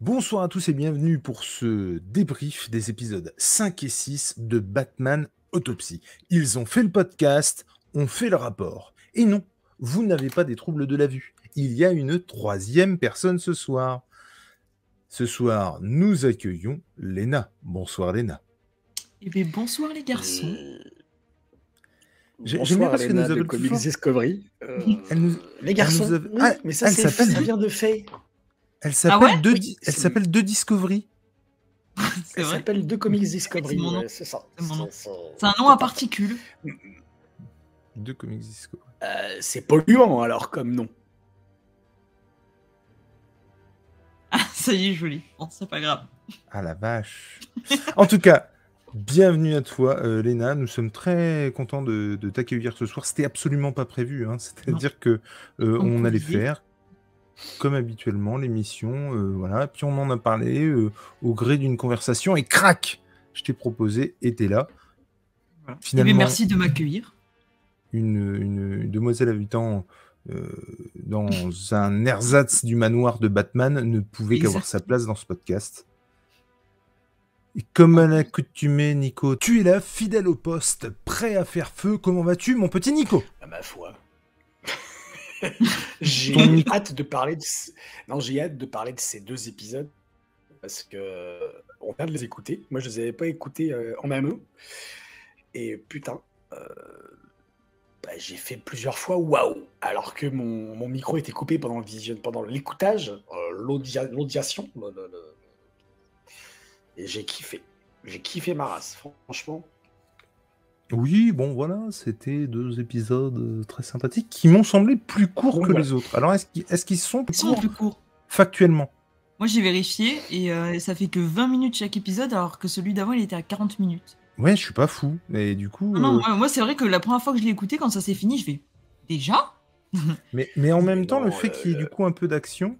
Bonsoir à tous et bienvenue pour ce débrief des épisodes 5 et 6 de Batman Autopsy. Ils ont fait le podcast, ont fait le rapport. Et non, vous n'avez pas des troubles de la vue. Il y a une troisième personne ce soir. Ce soir, nous accueillons Léna. Bonsoir Léna. Eh bien, bonsoir les garçons. J'aime bien parce que nous avons Discovery. Euh, les garçons, nous a- oui, Ah, mais ça, ça vient de fait. Elle s'appelle ouais? deux, Oui, Di- elle c'est- s'appelle deux Discovery. Elle s'appelle The Comics Discovery. C'est mon nom. ouais, C'est ça. C'est un nom à particules. Deux comics Discovery. Euh, c'est polluant alors comme nom. Ah, ça y est, joli. Bon, c'est pas grave. Ah la vache. en tout cas, bienvenue à toi, euh, Léna. Nous sommes très contents de, de t'accueillir ce soir. C'était absolument pas prévu. hein. C'est-à-dire que euh, on allait faire, comme habituellement, l'émission. euh, voilà. Puis on en a parlé euh, au gré d'une conversation et crac, je t'ai proposé et t'es là. Voilà. Eh Finalement, bien, merci de m'accueillir. une, une- une demoiselle habitant euh, dans un ersatz du manoir de Batman ne pouvait qu'avoir sa place dans ce podcast. Et comme à l'accoutumée, Nico, tu es là, fidèle au poste, prêt à faire feu. Comment vas-tu, mon petit Nico? À ma foi. j'ai hâte de parler de non j'ai hâte de parler de ces deux épisodes parce que on vient de les écouter. Moi je les avais pas écoutés euh, en amont et putain euh, bah, j'ai fait plusieurs fois waouh. Alors que mon, mon micro était coupé pendant le vision pendant l'écoutage euh, l'audia- l'audiation le- et j'ai kiffé. J'ai kiffé ma race franchement Oui, bon voilà, c'était deux épisodes euh, très sympathiques qui m'ont semblé plus courts Bon, que les autres. Alors est-ce qu'ils qu'ils sont Ils plus sont courts plus courts. factuellement? Moi, j'ai vérifié et euh, ça fait que 20 minutes chaque épisode, alors que celui d'avant, il était à 40 minutes. Ouais, je suis pas fou. Mais du coup, Non, non, euh, moi, moi, c'est vrai que la première fois que je l'ai écouté, quand ça s'est fini, je fais déjà? Mais, mais en même temps, le fait euh, qu'il y ait du coup un peu d'action,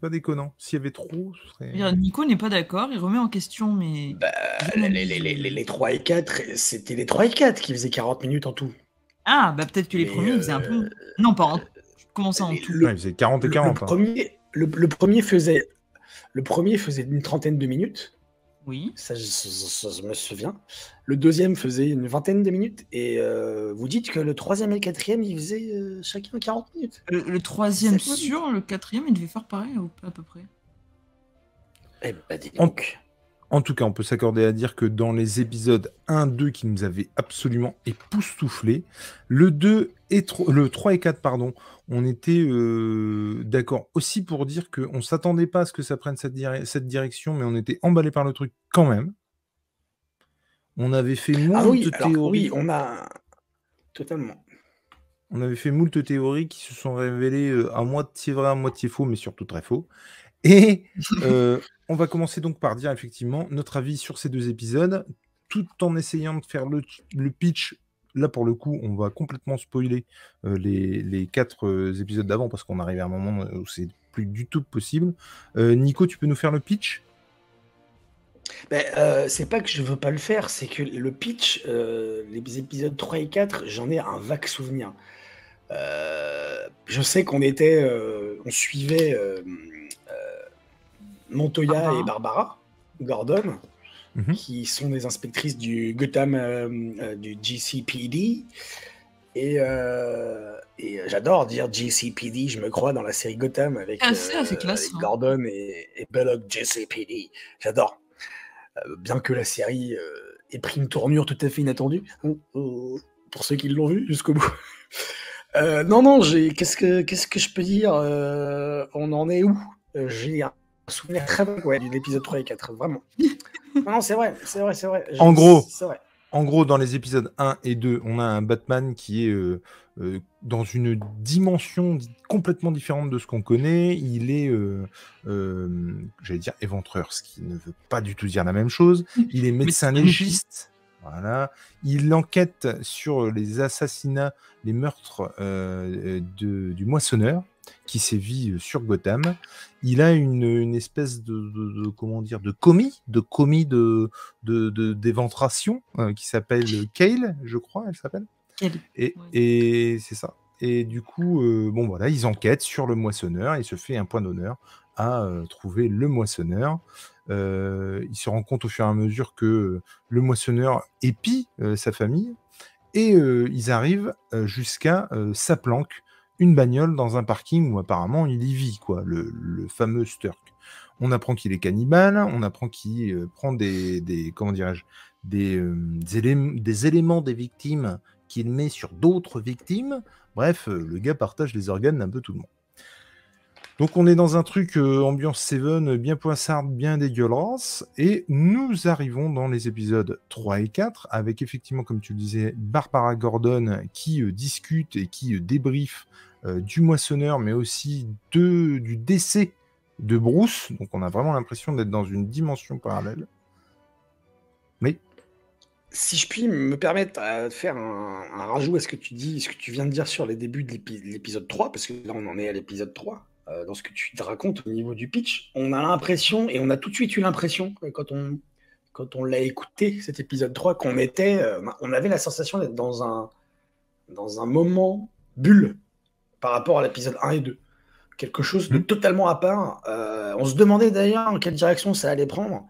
c'est pas déconnant. S'il y avait trop, ce serait. Nico n'est pas d'accord, il remet en question, mais. Bah, les, les, les, les- les 3 et 4 c'était les 3 et 4 qui faisaient 40 minutes en tout Ah, bah peut-être que les Mais, premiers, ils faisaient un euh, peu. Non, pas en. Comment ça en tout le- Ouais, c'est 40 et Le, 40. le hein. premier, le, le premier faisait, le premier faisait une trentaine de minutes, Oui. ça, je- me souviens. Le deuxième faisait une vingtaine de minutes, et euh, vous dites que le troisième et le quatrième, ils faisaient euh, chacun 40 minutes. Le, le troisième C'est pas sûr, le quatrième, il devait faire pareil, à peu près. Eh ben, dis donc. En tout cas, on peut s'accorder à dire que dans les épisodes 1-2 qui nous avaient absolument époustouflés, le 2 et le 3 et 4, pardon, on était euh, d'accord aussi pour dire qu'on ne s'attendait pas à ce que ça prenne cette, dire- cette direction, mais on était emballé par le truc quand même. On avait fait moult Ah oui, alors, théories. oui, on a totalement. On avait fait moult théories qui se sont révélées euh, à moitié vrai, à moitié faux, mais surtout très faux. Et euh, on va commencer donc par dire effectivement notre avis sur ces deux épisodes, tout en essayant de faire le, pitch. Là, pour le coup, on va complètement spoiler euh, les, quatre euh, épisodes d'avant parce qu'on arrive à un moment où c'est plus du tout possible. Euh, Nico, tu peux nous faire le pitch? Ben, c'est pas que je veux pas le faire, c'est que le pitch, les épisodes 3 et 4, j'en ai un vague souvenir. Je sais qu'on était, on suivait Montoya et Barbara Gordon, Mhm. qui sont des inspectrices du Gotham, euh, euh, du GCPD. Et, euh, et j'adore dire GCPD, je me crois dans la série Gotham avec, Ah, avec hein. Gordon et, et Belloc GCPD. J'adore. Euh, bien que la série euh, ait pris une tournure tout à fait inattendue, hein, euh, pour ceux qui l'ont vu jusqu'au bout. Euh, non, non. Qu'est-ce que qu'est-ce que je peux dire Euh, On en est où? J'ai souvenir très vague ouais, de l'épisode 3 et 4, vraiment. non, c'est vrai, c'est vrai, c'est vrai. Je- En gros. c'est vrai. En gros, dans les épisodes 1 et 2, on a un Batman qui est euh, euh, dans une dimension di- complètement différente de ce qu'on connaît. Il est, euh, euh, j'allais dire éventreur, ce qui ne veut pas du tout dire la même chose. Il est médecin Médecin légiste. Voilà. Il enquête sur les assassinats, les meurtres euh, de- du moissonneur qui sévit euh, sur Gotham. Il a une, une espèce de, de- de- comment dire de commis, de commis de d'éventration euh, qui s'appelle Kale, je crois, elle s'appelle. Et, et c'est ça. Et du coup, euh, bon voilà, ils enquêtent sur le moissonneur. Il se fait un point d'honneur à trouver le moissonneur. il se rend compte au fur et à mesure que le moissonneur épie sa famille et ils arrivent jusqu'à sa planque, une bagnole dans un parking où apparemment il y vit, quoi, le, fameux Sturk. On apprend qu'il est cannibale, on apprend qu'il prend des, comment dirais-je, des, des, éléments des victimes qu'il met sur d'autres victimes. Bref, le gars partage les organes d'un peu tout le monde. Donc on est dans un truc euh, ambiance Seven, bien poissarde, bien dégueulasse, et nous arrivons dans les épisodes 3 et 4, avec effectivement, comme tu le disais, Barbara Gordon qui euh, discute et qui euh, débriefe du moissonneur, mais aussi de, du décès de Bruce. Donc on a vraiment l'impression d'être dans une dimension parallèle. Mais si je puis me permettre de faire un, rajout à ce que tu dis, ce que tu viens de dire sur les débuts de l'épisode 3, parce que là on en est à l'épisode 3, euh, dans ce que tu te racontes au niveau du pitch, on a l'impression, et on a tout de suite eu l'impression, quand on, quand on l'a écouté, cet épisode 3, qu'on était, euh, on avait la sensation d'être dans un, dans un moment bulle par rapport à l'épisode 1 et 2. Quelque chose de mmh. totalement à part. Euh, on se demandait d'ailleurs en quelle direction ça allait prendre.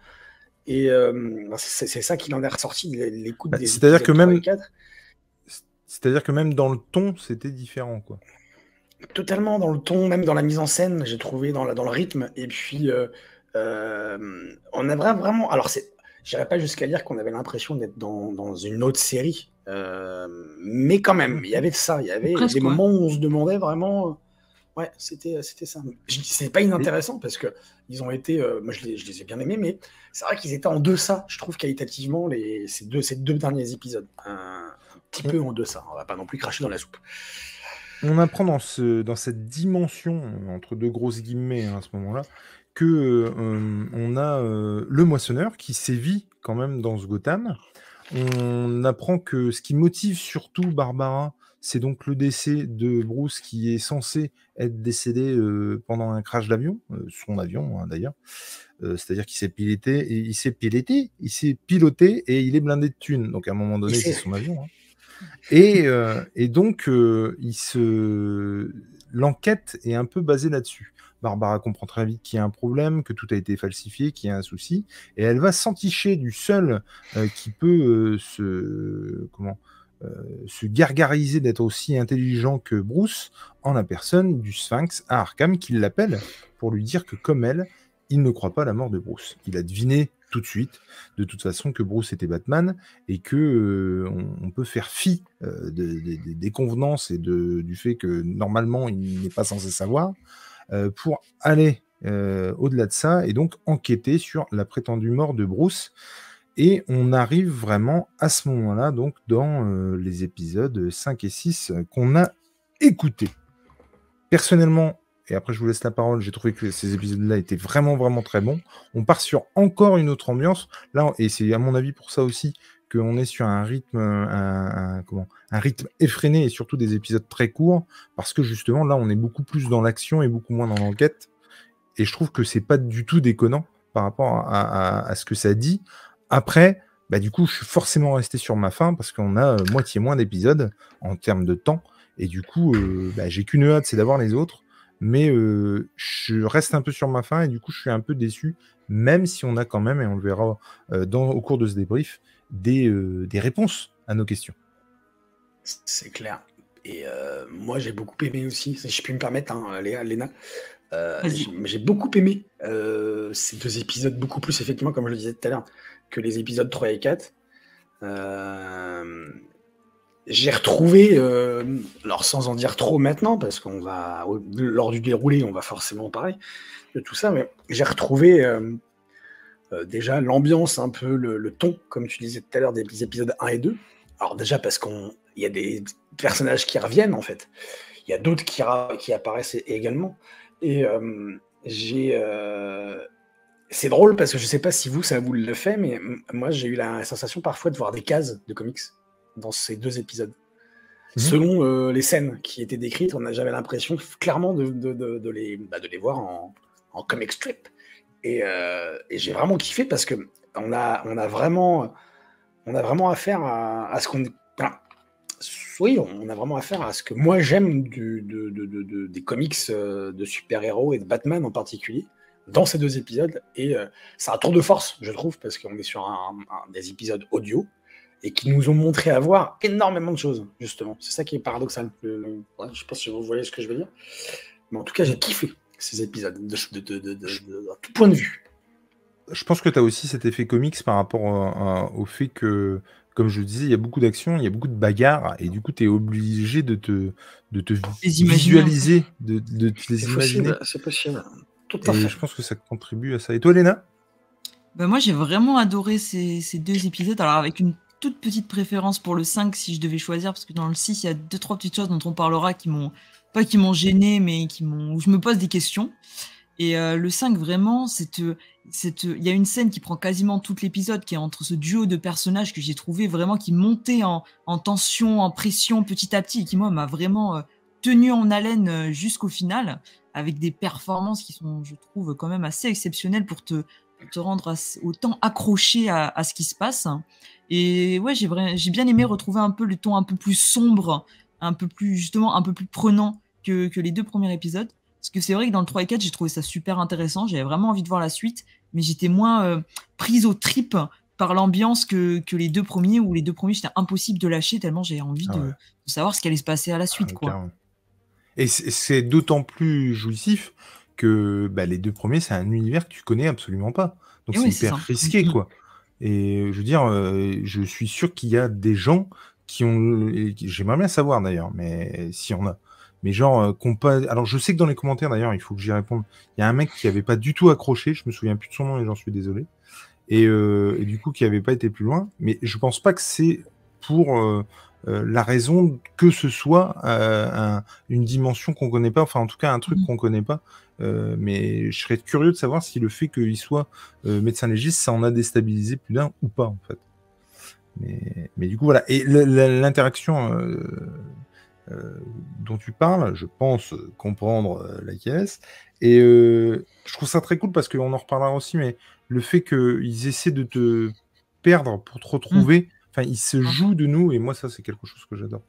Et c'est ça qui en est ressorti, l'écoute bah, des C'est-à-dire que même. C'est-à-dire que même dans le ton, c'était différent, quoi totalement dans le ton, même dans la mise en scène, j'ai trouvé dans, dans le rythme. Et puis, euh, euh, on a vraiment. Alors, j'irais pas jusqu'à dire qu'on avait l'impression d'être dans, une autre série, euh, mais quand même, il y avait de ça. Il y avait des moments où on se demandait vraiment. Ouais, c'était c'était ça. C'est pas inintéressant parce que ils ont été. moi, je les, je les, ai bien aimés, mais c'est vrai qu'ils étaient en deçà, je trouve, qualitativement, les, ces, deux, ces deux derniers épisodes. Un, petit peu en deçà. On va pas non plus cracher dans la soupe on apprend dans, ce, dans cette dimension, entre deux grosses guillemets hein, à ce moment-là, que euh, on a euh, le moissonneur qui sévit quand même dans ce Gotham. On apprend que ce qui motive surtout Barbara, c'est donc le décès de Bruce qui est censé être décédé euh, pendant un crash d'avion, son avion hein, d'ailleurs. C'est-à-dire qu'il s'est piloté, et il s'est piloté, il s'est piloté et il est blindé de thunes. Donc à un moment donné, c'est son avion. Hein. Euh, et, donc, euh, se... l'enquête est un peu basée là-dessus. Barbara comprend très vite qu'il y a un problème, que tout a été falsifié, qu'il y a un souci, et elle va s'enticher du seul euh, qui peut se comment se gargariser d'être aussi intelligent que Bruce en la personne du Sphinx à Arkham qui l'appelle pour lui dire que comme elle, il ne croit pas à la mort de Bruce. Il a deviné tout de suite, de toute façon, que Bruce était Batman et que euh, on, peut faire fi euh, des convenances et du fait que normalement il n'est pas censé savoir euh, pour aller au-delà de ça et donc enquêter sur la prétendue mort de Bruce. Et on arrive vraiment à ce moment-là, donc dans les épisodes 5 et 6 qu'on a écoutés. Personnellement, et après je vous laisse la parole, j'ai trouvé que ces épisodes-là étaient vraiment, vraiment très bons. On part sur encore une autre ambiance. Là, et c'est à mon avis pour ça aussi qu'on est sur un rythme, rythme effréné et surtout des épisodes très courts, parce que justement là, on est beaucoup plus dans l'action et beaucoup moins dans l'enquête. Et je trouve que c'est pas du tout déconnant par rapport à, ce que ça dit. Après, bah, du coup, je suis forcément resté sur ma fin parce qu'on a euh, moitié moins d'épisodes en termes de temps. Et du coup, euh, bah, j'ai qu'une hâte, c'est d'avoir les autres mais je reste un peu sur ma fin et du coup, je suis un peu déçu, même si on a quand même, et on le verra au cours de ce débrief, des, des réponses à nos questions. C'est clair. Et moi, j'ai beaucoup aimé aussi, si je puis me permettre, hein, Léa, Léna. j'ai beaucoup aimé ces deux épisodes, beaucoup plus effectivement, comme je le disais tout à l'heure, que les épisodes 3 et 4 j'ai retrouvé, euh, alors sans en dire trop maintenant, parce qu'on va, lors du déroulé, on va forcément parler de tout ça, mais j'ai retrouvé euh, euh, déjà l'ambiance, un peu le, ton, comme tu disais tout à l'heure, des épisodes 1 et 2. Alors déjà parce qu'il y a des personnages qui reviennent, en fait. Il y a d'autres qui, qui apparaissent également. Et j'ai... c'est drôle parce que je sais pas si vous, ça vous le fait, mais moi, j'ai eu la sensation parfois de voir des cases de comics dans ces deux épisodes. Mhm. Selon euh, les scènes qui étaient décrites, on j'avais l'impression clairement de, de, de, les, bah, de les voir en, en comic strip. Et, euh, et j'ai vraiment kiffé parce que on a, on a vraiment, on a vraiment affaire à, à ce qu'on, oui, on a vraiment affaire à ce que moi j'aime de, des comics euh, de super-héros et de Batman en particulier dans ces deux épisodes. Et euh, c'est un tour de force, je trouve, parce qu'on est sur des épisodes audio et qui nous ont montré avoir énormément de choses, justement. C'est ça qui est paradoxal. je ne sais pas si vous voyez ce que je veux dire. Mais en tout cas, j'ai kiffé ces épisodes de, tout point de vue. Je pense que tu as aussi cet effet comics par rapport au fait que comme je disais, il y a beaucoup d'actions, il y a beaucoup de bagarres, et du coup, tu es obligé de te, de te visualiser, de, de te les imaginer. C'est possible. Tout à fait. Je pense que ça contribue à ça. Et toi, Léna? Bah Moi, j'ai vraiment adoré ces, ces, deux épisodes. Alors, avec une toute petite préférence pour le 5 si je devais choisir, parce que dans le 6, il y a deux, trois petites choses dont on parlera qui m'ont, pas qui m'ont gêné, mais qui m'ont, où je me pose des questions. Et euh, le 5, vraiment, c'est, il y a une scène qui prend quasiment tout l'épisode, qui est entre ce duo de personnages que j'ai trouvé vraiment qui montait en, tension, en pression petit à petit, et qui moi m'a vraiment euh, tenu en haleine euh, jusqu'au final, avec des performances qui sont, je trouve, quand même assez exceptionnelles pour te, te rendre autant accroché à, ce qui se passe. Et ouais, j'ai, j'ai bien aimé retrouver un peu le ton un peu plus sombre, un peu plus justement un peu plus prenant que, que les deux premiers épisodes. Parce que c'est vrai que dans le 3 et 4, j'ai trouvé ça super intéressant. J'avais vraiment envie de voir la suite, mais j'étais moins euh, prise au trip par l'ambiance que, que, les deux premiers, où les deux premiers, c'était impossible de lâcher tellement j'avais envie ah de, savoir ce qui allait se passer à la suite. quoi. Et c'est d'autant plus jouissif que bah, les deux premiers, c'est un univers que tu connais absolument pas. Donc c'est hyper risqué, quoi. Et je veux dire, euh, je suis sûr qu'il y a des gens qui ont. J'aimerais bien savoir d'ailleurs, mais si on a mais genre euh, qu'on pas. Alors je sais que dans les commentaires d'ailleurs, il faut que j'y réponde. Il y a un mec qui avait pas du tout accroché, je me souviens plus de son nom et j'en suis désolé. Et, euh, et, du coup qui avait pas été plus loin. Mais je pense pas que c'est pour euh, euh la raison que ce soit euh, un, une dimension qu'on connaît pas, enfin en tout cas un truc mmh. qu'on connaît pas. mais je serais curieux de savoir si le fait qu'il soit médecin légiste, ça en a déstabilisé plus d'un ou pas en fait. Mais, mais du coup voilà. Et l'interaction euh, dont tu parles, je pense comprendre euh, la caisse. Et euh, je trouve ça très cool parce qu'on en reparlera aussi, mais le fait qu'ils essaient de te perdre pour te retrouver, mm. enfin, ils se jouent de nous, et moi, ça, c'est quelque chose que j'adore.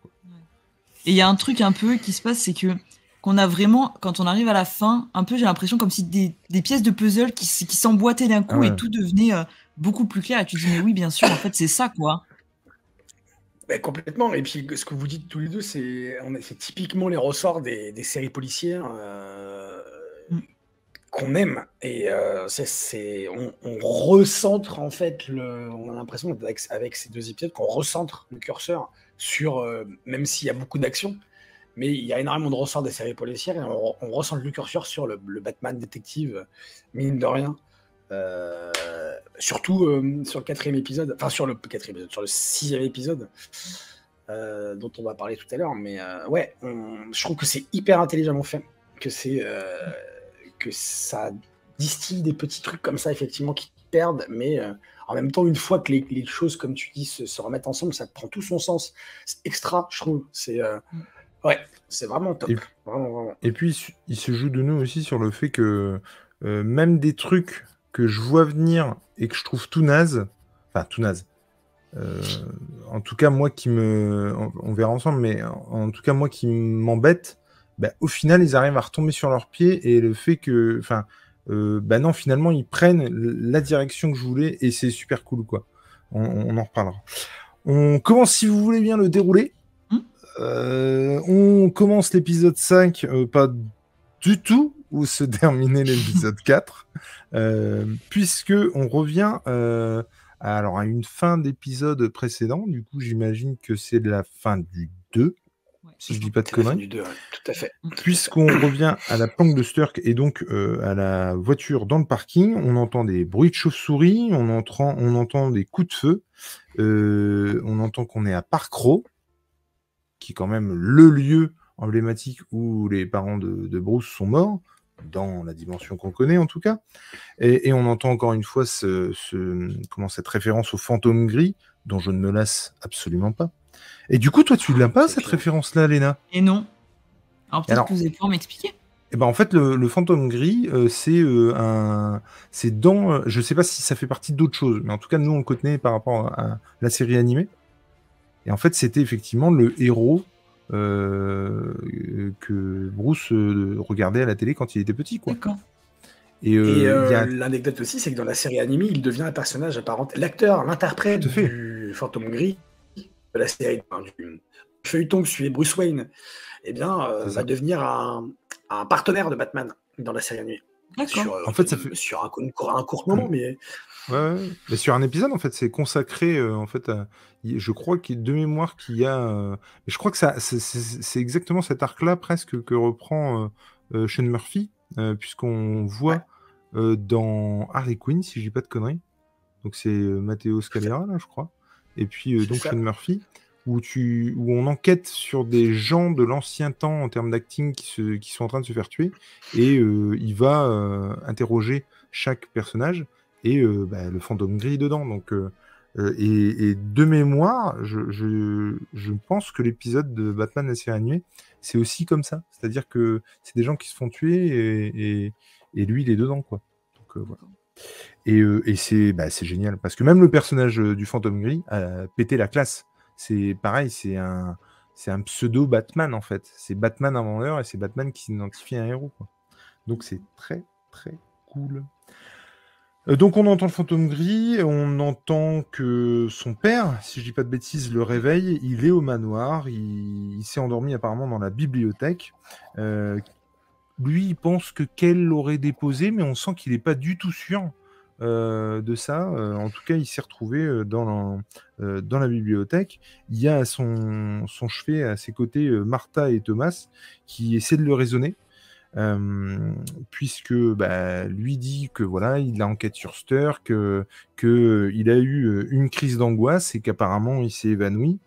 Et il y a un truc un peu qui se passe, c'est que qu'on a vraiment, quand on arrive à la fin, un peu, j'ai l'impression comme si des, pièces de puzzle qui, qui s'emboîtaient d'un coup et tout devenait beaucoup plus clair. Et tu dis, mais oui, bien sûr, en fait, c'est ça, quoi. Ben, complètement. Et puis, ce que vous dites tous les deux, c'est typiquement les ressorts des, séries policières euh, mm. qu'on aime. Et euh, c'est, on, recentre, en fait, le, on a l'impression, avec, ces deux épisodes, qu'on recentre le curseur sur, euh, même s'il y a beaucoup d'action, mais il y a énormément de ressorts des séries policières et on, recentre le curseur sur le, le Batman détective, mine de rien. Euh, surtout euh, sur le quatrième épisode, enfin sur le quatrième épisode, sur le sixième épisode, euh, dont on va parler tout à l'heure. Mais ouais, je trouve que c'est hyper intelligemment fait, que c'est que ça distille des petits trucs comme ça effectivement qui perdent, mais en même temps, une fois que les, choses, comme tu dis, se, remettent ensemble, ça prend tout son sens. C'est extra, je trouve. C'est ouais, c'est vraiment top. Et, puis, il se joue de nous aussi sur le fait que même des trucs que je vois venir et que je trouve tout naze, enfin tout naze, euh, en tout cas moi qui me, on, verra ensemble, mais en, tout cas moi qui m'embête, bah, au final ils arrivent à retomber sur leurs pieds et le fait que, enfin, euh, bah non finalement ils prennent la direction que je voulais et c'est super cool quoi. On, en reparlera. On commence si vous voulez bien le dérouler. Hmm. Euh, on commence l'épisode 5, pas du tout où se terminait l'épisode 4, euh, puisque on revient euh, à, alors, à une fin d'épisode précédent. Du coup, j'imagine que c'est la fin du 2, si je dis pas de conneries. tout à fait. Puisqu'on revient à la planque de Sturk et donc euh, à la voiture dans le parking, on entend des bruits de chauve-souris, on entend, on entend des coups de feu, on entend qu'on est à Parkrow, qui est quand même le lieu emblématique où les parents de, Bruce sont morts, dans la dimension qu'on connaît en tout cas. Et, on entend encore une fois ce, comment, cette référence au fantôme gris, dont je ne me lasse absolument pas. Et du coup, toi, tu l'as pas, cette référence-là, Léna? Et non. Alors peut-être que vous allez pouvoir m'expliquer. Eh ben, en fait, le, fantôme gris, euh, c'est euh, un, c'est dans, euh, je sais pas si ça fait partie d'autres choses, mais en tout cas, nous on le connaît par rapport à la série animée. Et en fait, c'était effectivement le héros que Bruce euh, regardait à la télé quand il était petit. Quoi. D'accord. Et, euh, l'anecdote aussi, c'est que dans la série animée, il devient un personnage apparent. L'acteur, l'interprète du fantôme gris de la série, du feuilleton que suivait Bruce Wayne, eh bien, va devenir un, partenaire de Batman dans la série animée. Sur, en fait, ça fait... sur un, court moment, mais Ouais, Mais sur un épisode, en fait, c'est consacré, euh, en fait, je crois qu'il de mémoire qu'il y a, euh, je crois que ça, c'est exactement cet arc-là presque que reprend euh, Sean Murphy, puisqu'on voit dans Harley Quinn, si je dis pas de conneries. Donc c'est Matteo Scalera, là, je crois. Et puis donc Sean Murphy, où, tu, où on enquête sur des gens de l'ancien temps en termes d'acting qui, qui sont en train de se faire tuer, et il va interroger chaque personnage et euh, bah, le fantôme gris dedans. Donc, euh, euh, et, de mémoire, je, pense que l'épisode de Batman la série animée, c'est aussi comme ça. C'est-à-dire que c'est des gens qui se font tuer et, lui, il est dedans, quoi. Donc, voilà. Et, bah, c'est génial parce que même le personnage du fantôme gris a pété la classe. C'est pareil, c'est un, un pseudo Batman en fait. C'est Batman l'heure et c'est Batman qui s'identifie à un héros. Donc c'est très très cool. Euh, donc on entend le fantôme gris, on entend que son père, si je dis pas de bêtises, le réveille, il est au manoir, il, s'est endormi apparemment dans la bibliothèque. Euh, lui, il pense que qu'elle l'aurait déposé, mais on sent qu'il n'est pas du tout sûr euh, de ça. en tout cas, il s'est retrouvé dans la, dans la bibliothèque. Il y a à son, son chevet, à ses côtés, Martha et Thomas, qui essaient de le raisonner puisque bah, lui dit que voilà, il a enquête sur Ster, que, que il a eu une crise d'angoisse et qu'apparemment il s'est évanoui.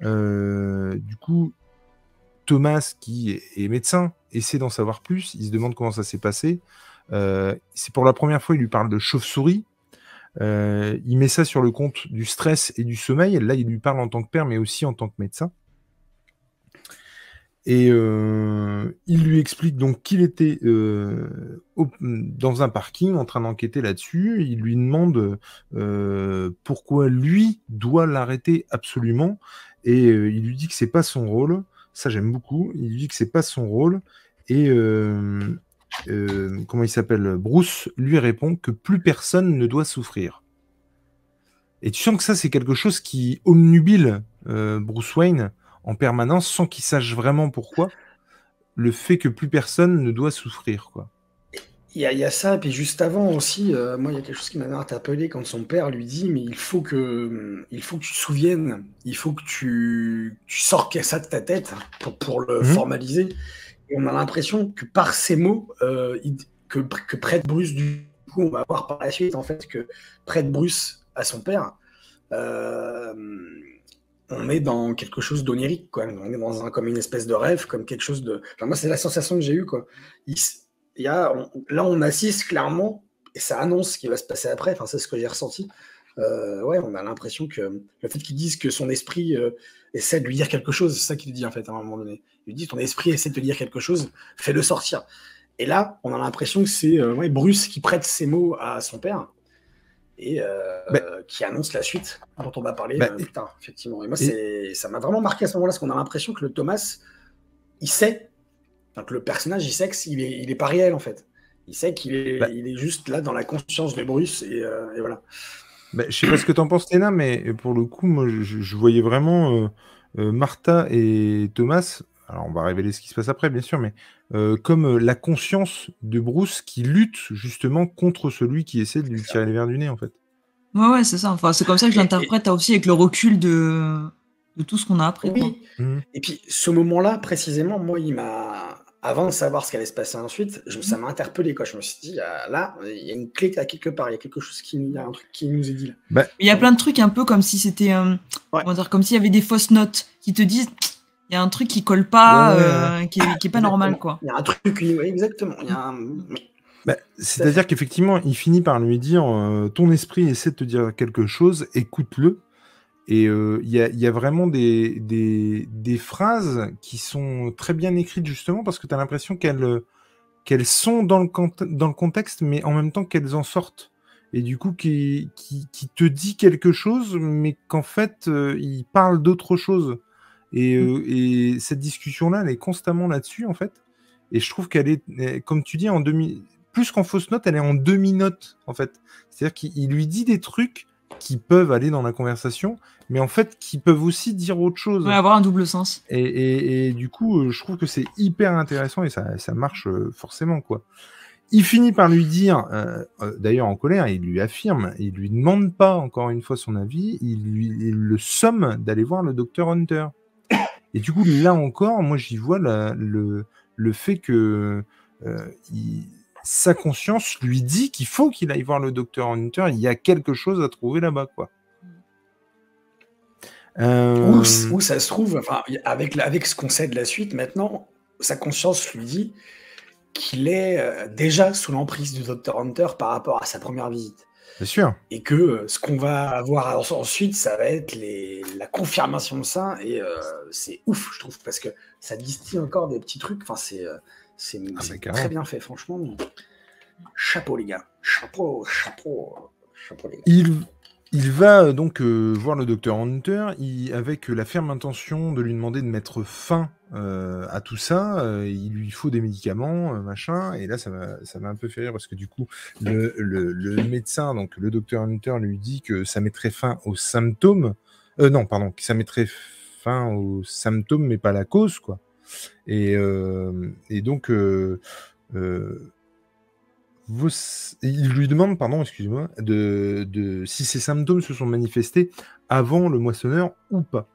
du coup, Thomas, qui est médecin, essaie d'en savoir plus. Il se demande comment ça s'est passé. c'est pour la première fois, il lui parle de chauve-souris. il met ça sur le compte du stress et du sommeil. Là, il lui parle en tant que père, mais aussi en tant que médecin. Et euh, il lui explique donc qu'il était euh, dans un parking en train d'enquêter là-dessus. Il lui demande euh, pourquoi lui doit l'arrêter absolument. Et il lui dit que c'est pas son rôle. Ça, j'aime beaucoup. Il lui dit que c'est pas son rôle. Et comment il s'appelle? Bruce lui répond que plus personne ne doit souffrir. Et tu sens que ça, c'est quelque chose qui omnubile Bruce Wayne en permanence sans qu'il sache vraiment pourquoi, le fait que plus personne ne doit souffrir. quoi. Il y, a, y a ça, puis juste avant aussi, euh, moi, il y a quelque chose qui m'avait interpellé quand son père lui dit Mais il faut que, il faut que tu te souviennes, il faut que tu, tu sors ça de ta tête pour, pour le mhm. formaliser. Et on a l'impression que par ces mots, euh, que, que près de Bruce, du coup, on va voir par la suite, en fait, que près de Bruce à son père, euh, on est dans quelque chose d'onirique. On est dans un, comme une espèce de rêve, comme quelque chose de. moi, c'est la sensation que j'ai eue, quoi. Il, y a, là, on assiste clairement, et ça annonce ce qui va se passer après. Enfin, c'est ce que j'ai ressenti. Euh, ouais, on a l'impression que le fait qu'ils disent que son esprit euh, essaie de lui dire quelque chose, c'est ça qu'il dit en fait à un moment donné. Il dit ton esprit essaie de te dire quelque chose, fais-le sortir. Et là, on a l'impression que c'est euh, Bruce qui prête ses mots à son père et euh, qui annonce la suite dont on va parler bah, plus tard, effectivement. Et moi, ça m'a vraiment marqué à ce moment-là, parce qu'on a l'impression que le Thomas, il sait, donc le personnage, il sait qu'il est, il est pas réel, en fait. Il sait qu'il est, bah il est juste là dans la conscience de Bruce, et, euh, voilà. Bah, je sais pas ce que tu en penses, Léna, mais pour le coup, moi, je, voyais vraiment euh, Martha et Thomas alors on va révéler ce qui se passe après, bien sûr, mais euh, comme euh, la conscience de Bruce qui lutte justement contre celui qui essaie de lui tirer les verres du nez, en fait. Ouais, ouais, c'est ça. Enfin, c'est comme ça que je l'interprète aussi avec le recul de, de tout ce qu'on a appris. Oui. Mmh. Et puis, ce moment-là, précisément, moi, il m'a. Avant de savoir ce qui allait se passer ensuite, je, ça m'a interpellé. Quoi. Je me suis dit, ah, là, il y a une clé à quelque part, il y a quelque chose qui, il y a un truc qui nous est dit là. Bah, il y a plein de trucs un peu comme si c'était. Euh, dire, comme s'il y avait des fausses notes qui te disent y a un truc qui colle pas, euh, qui, est, pas normal, quoi. Il y a un truc, exactement. Bah, c'est-à-dire qu'effectivement, il finit par lui dire euh, ton esprit essaie de te dire quelque chose, écoute-le. Et euh, il y, a, vraiment des, des, phrases qui sont très bien écrites, justement, parce que tu as l'impression qu'elles qu'elles sont dans le, dans le contexte, mais en même temps qu'elles en sortent. et du coup qui, qui, te dit quelque chose, mais qu'en fait, euh, il parle d'autre chose. Et, mmh. euh, et cette discussion-là, elle est constamment là-dessus, en fait. Et je trouve qu'elle est, comme tu dis, en demi, plus qu'en fausse note, elle est en demi-note, en fait. C'est-à-dire qu'il lui dit des trucs qui peuvent aller dans la conversation, mais en fait qui peuvent aussi dire autre chose. Ouais, avoir un double sens. Et, et, du coup, euh, je trouve que c'est hyper intéressant et ça, ça marche forcément, quoi. Il finit par lui dire, euh, euh, d'ailleurs en colère, il lui affirme, il lui demande pas encore une fois son avis, il lui le somme d'aller voir le docteur Hunter. Et du coup, là encore, moi j'y vois le, fait que euh, sa conscience lui dit qu'il faut qu'il aille voir le docteur Hunter, il y a quelque chose à trouver là-bas, quoi. Où, ça se trouve, enfin, avec, avec ce qu'on sait de la suite maintenant, sa conscience lui dit qu'il est euh, déjà sous l'emprise du Dr Hunter par rapport à sa première visite. Bien sûr. Et que euh, ce qu'on va avoir ensuite, ça va être les, la confirmation de ça. Et euh, c'est ouf, je trouve, parce que ça distille encore des petits trucs. Enfin, c'est c'est ah, très bien fait, franchement. Chapeau, les gars. Chapeau, chapeau, chapeau, les gars. Il, il va euh, donc euh, voir le docteur Hunter avec la ferme intention de lui demander de mettre fin euh, à tout ça. il lui faut des médicaments, machin. Et là, ça m'a un peu fait rire parce que du coup, le, médecin, donc le docteur Hunter, lui dit que ça mettrait fin aux symptômes. non, pardon, que ça mettrait fin aux symptômes, mais pas la cause, quoi. Et, et donc il lui demande, pardon, excuse-moi, de, si ces symptômes se sont manifestés avant le moissonneur ou pas.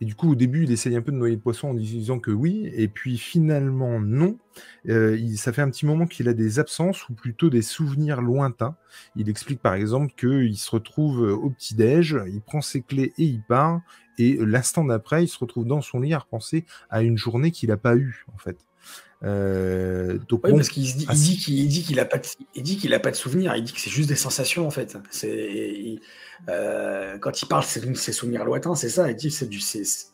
Et du coup, au début, il essaye un peu de noyer le poisson en disant que oui, et puis finalement non. Euh, ça fait un petit moment qu'il a des absences ou plutôt des souvenirs lointains. Il explique par exemple qu'il se retrouve au petit-déj, il prend ses clés et il part, et l'instant d'après, il se retrouve dans son lit à repenser à une journée qu'il n'a pas eue, en fait. Euh, donc parce qu'il dit, il dit qu'il dit qu'il a pas, de, il dit qu'il a pas de souvenirs. Il dit que c'est juste des sensations en fait. C'est euh, quand il parle de ses souvenirs lointains, c'est ça. Il dit c'est du,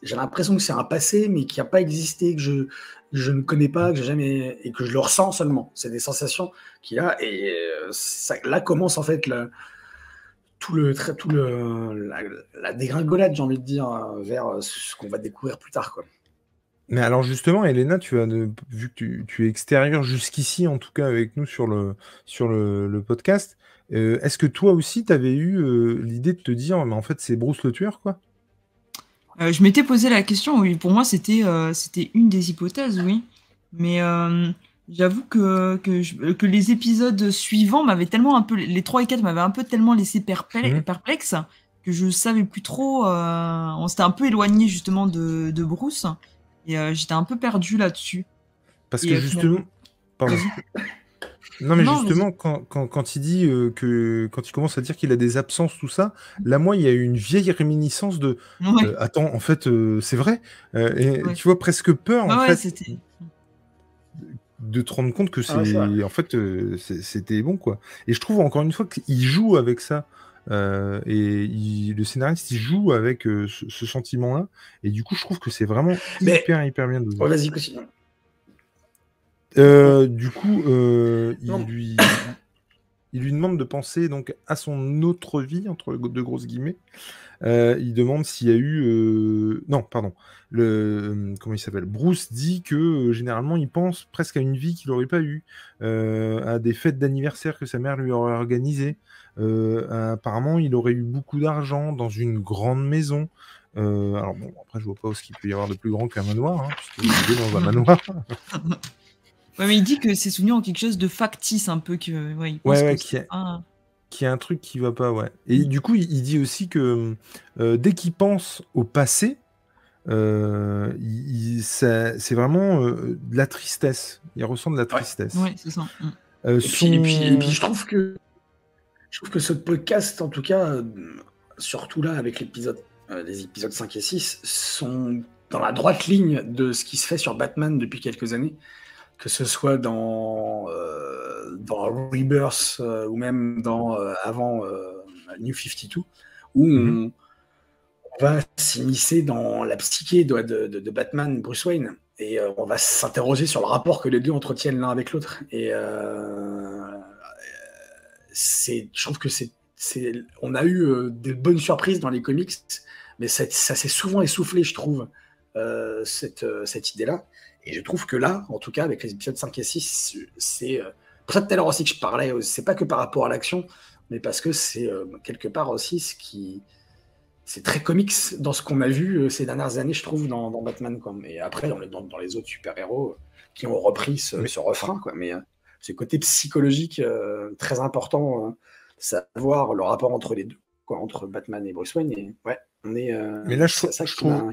j'ai l'impression que c'est un passé, mais qui a pas existé, que je, je ne connais pas, que j'ai jamais et que je le ressens seulement. C'est des sensations qu'il a et euh, ça, là commence en fait le, tout le tout le la, la dégringolade, j'ai envie de dire, vers ce qu'on va découvrir plus tard quoi. Mais alors justement, Elena, tu as vu que tu, es extérieur jusqu'ici, en tout cas avec nous sur le, sur le, podcast, euh, est-ce que toi aussi, tu avais eu euh, l'idée de te dire, mais en fait, c'est Bruce le tueur, quoi? Euh, Je m'étais posé la question, oui, pour moi, c'était c'était une des hypothèses, oui. Mais j'avoue que, que, les épisodes suivants m'avaient tellement un peu, les 3 et 4 m'avaient un peu tellement laissé mmh. perplexe, que je savais plus trop, on s'était un peu éloigné justement de, de Bruce. Et euh, j'étais un peu perdu là-dessus. Parce que euh, justement. Pardon. Non, mais justement, quand, quand, quand, il dit euh, que. Quand il commence à dire qu'il a des absences, tout ça, là, moi, il y a eu une vieille réminiscence de. attends, en fait, c'est vrai. et tu vois, presque peur, en fait. De te rendre compte que ah c'est. en fait, c'était bon, quoi. Et je trouve, encore une fois, qu'il joue avec ça. Euh, et le scénariste il joue avec euh, ce, sentiment-là, et du coup je trouve que c'est vraiment hyper hyper bien dosé. vas-y, euh, du coup, il lui, il lui demande de penser donc à son autre vie entre de grosses guillemets. il demande s'il y a eu non pardon. Le comment il s'appelle? Bruce dit que généralement il pense presque à une vie qu'il n'aurait pas eue à des fêtes d'anniversaire que sa mère lui aurait organisées apparemment, il aurait eu beaucoup d'argent dans une grande maison. Euh, alors bon, après, je vois pas ce qu'il peut y avoir de plus grand qu'un manoir, hein, puisqu'il est dans un manoir. ouais, mais il dit que ses souvenirs ont quelque chose de factice, un peu que. Ouais, il pense ouais, qu'il y, a... un truc qui va pas, ouais. Et du coup, il, dit aussi que euh, dès qu'il pense au passé, euh, c'est vraiment de la tristesse. Il ressent de la tristesse. Ouais, c'est ça. Mm. et, puis, et, puis, je trouve que je trouve que ce podcast, en tout cas, euh, surtout là avec l'épisode, euh, les épisodes 5 et 6, sont dans la droite ligne de ce qui se fait sur Batman depuis quelques années, que ce soit dans, euh, dans Rebirth ou même dans avant New 52, où mm-hmm. on, va s'immiscer dans la psyché de, de, Batman Bruce Wayne et on va s'interroger sur le rapport que les deux entretiennent l'un avec l'autre. Et c'est, je trouve que c'est, on a eu euh, des bonnes surprises dans les comics, mais ça, ça s'est souvent essoufflé, je trouve, euh, cette, euh, cette idée-là. Et je trouve que là, en tout cas, avec les épisodes 5 et 6, c'est pour ça tout à l'heure aussi que je parlais, c'est pas que par rapport à l'action, mais parce que c'est quelque part aussi ce qui. C'est très comics dans ce qu'on a vu ces dernières années, je trouve, dans, Batman. Quoi. Et après, dans les, dans, dans les autres super-héros qui ont repris ce, ce refrain. Quoi. Mais ce côté psychologique euh, très important, hein. savoir le rapport entre les deux, quoi, entre Batman et Bruce Wayne. Et, ouais, on est. Euh, Mais là, je, ça je trouve.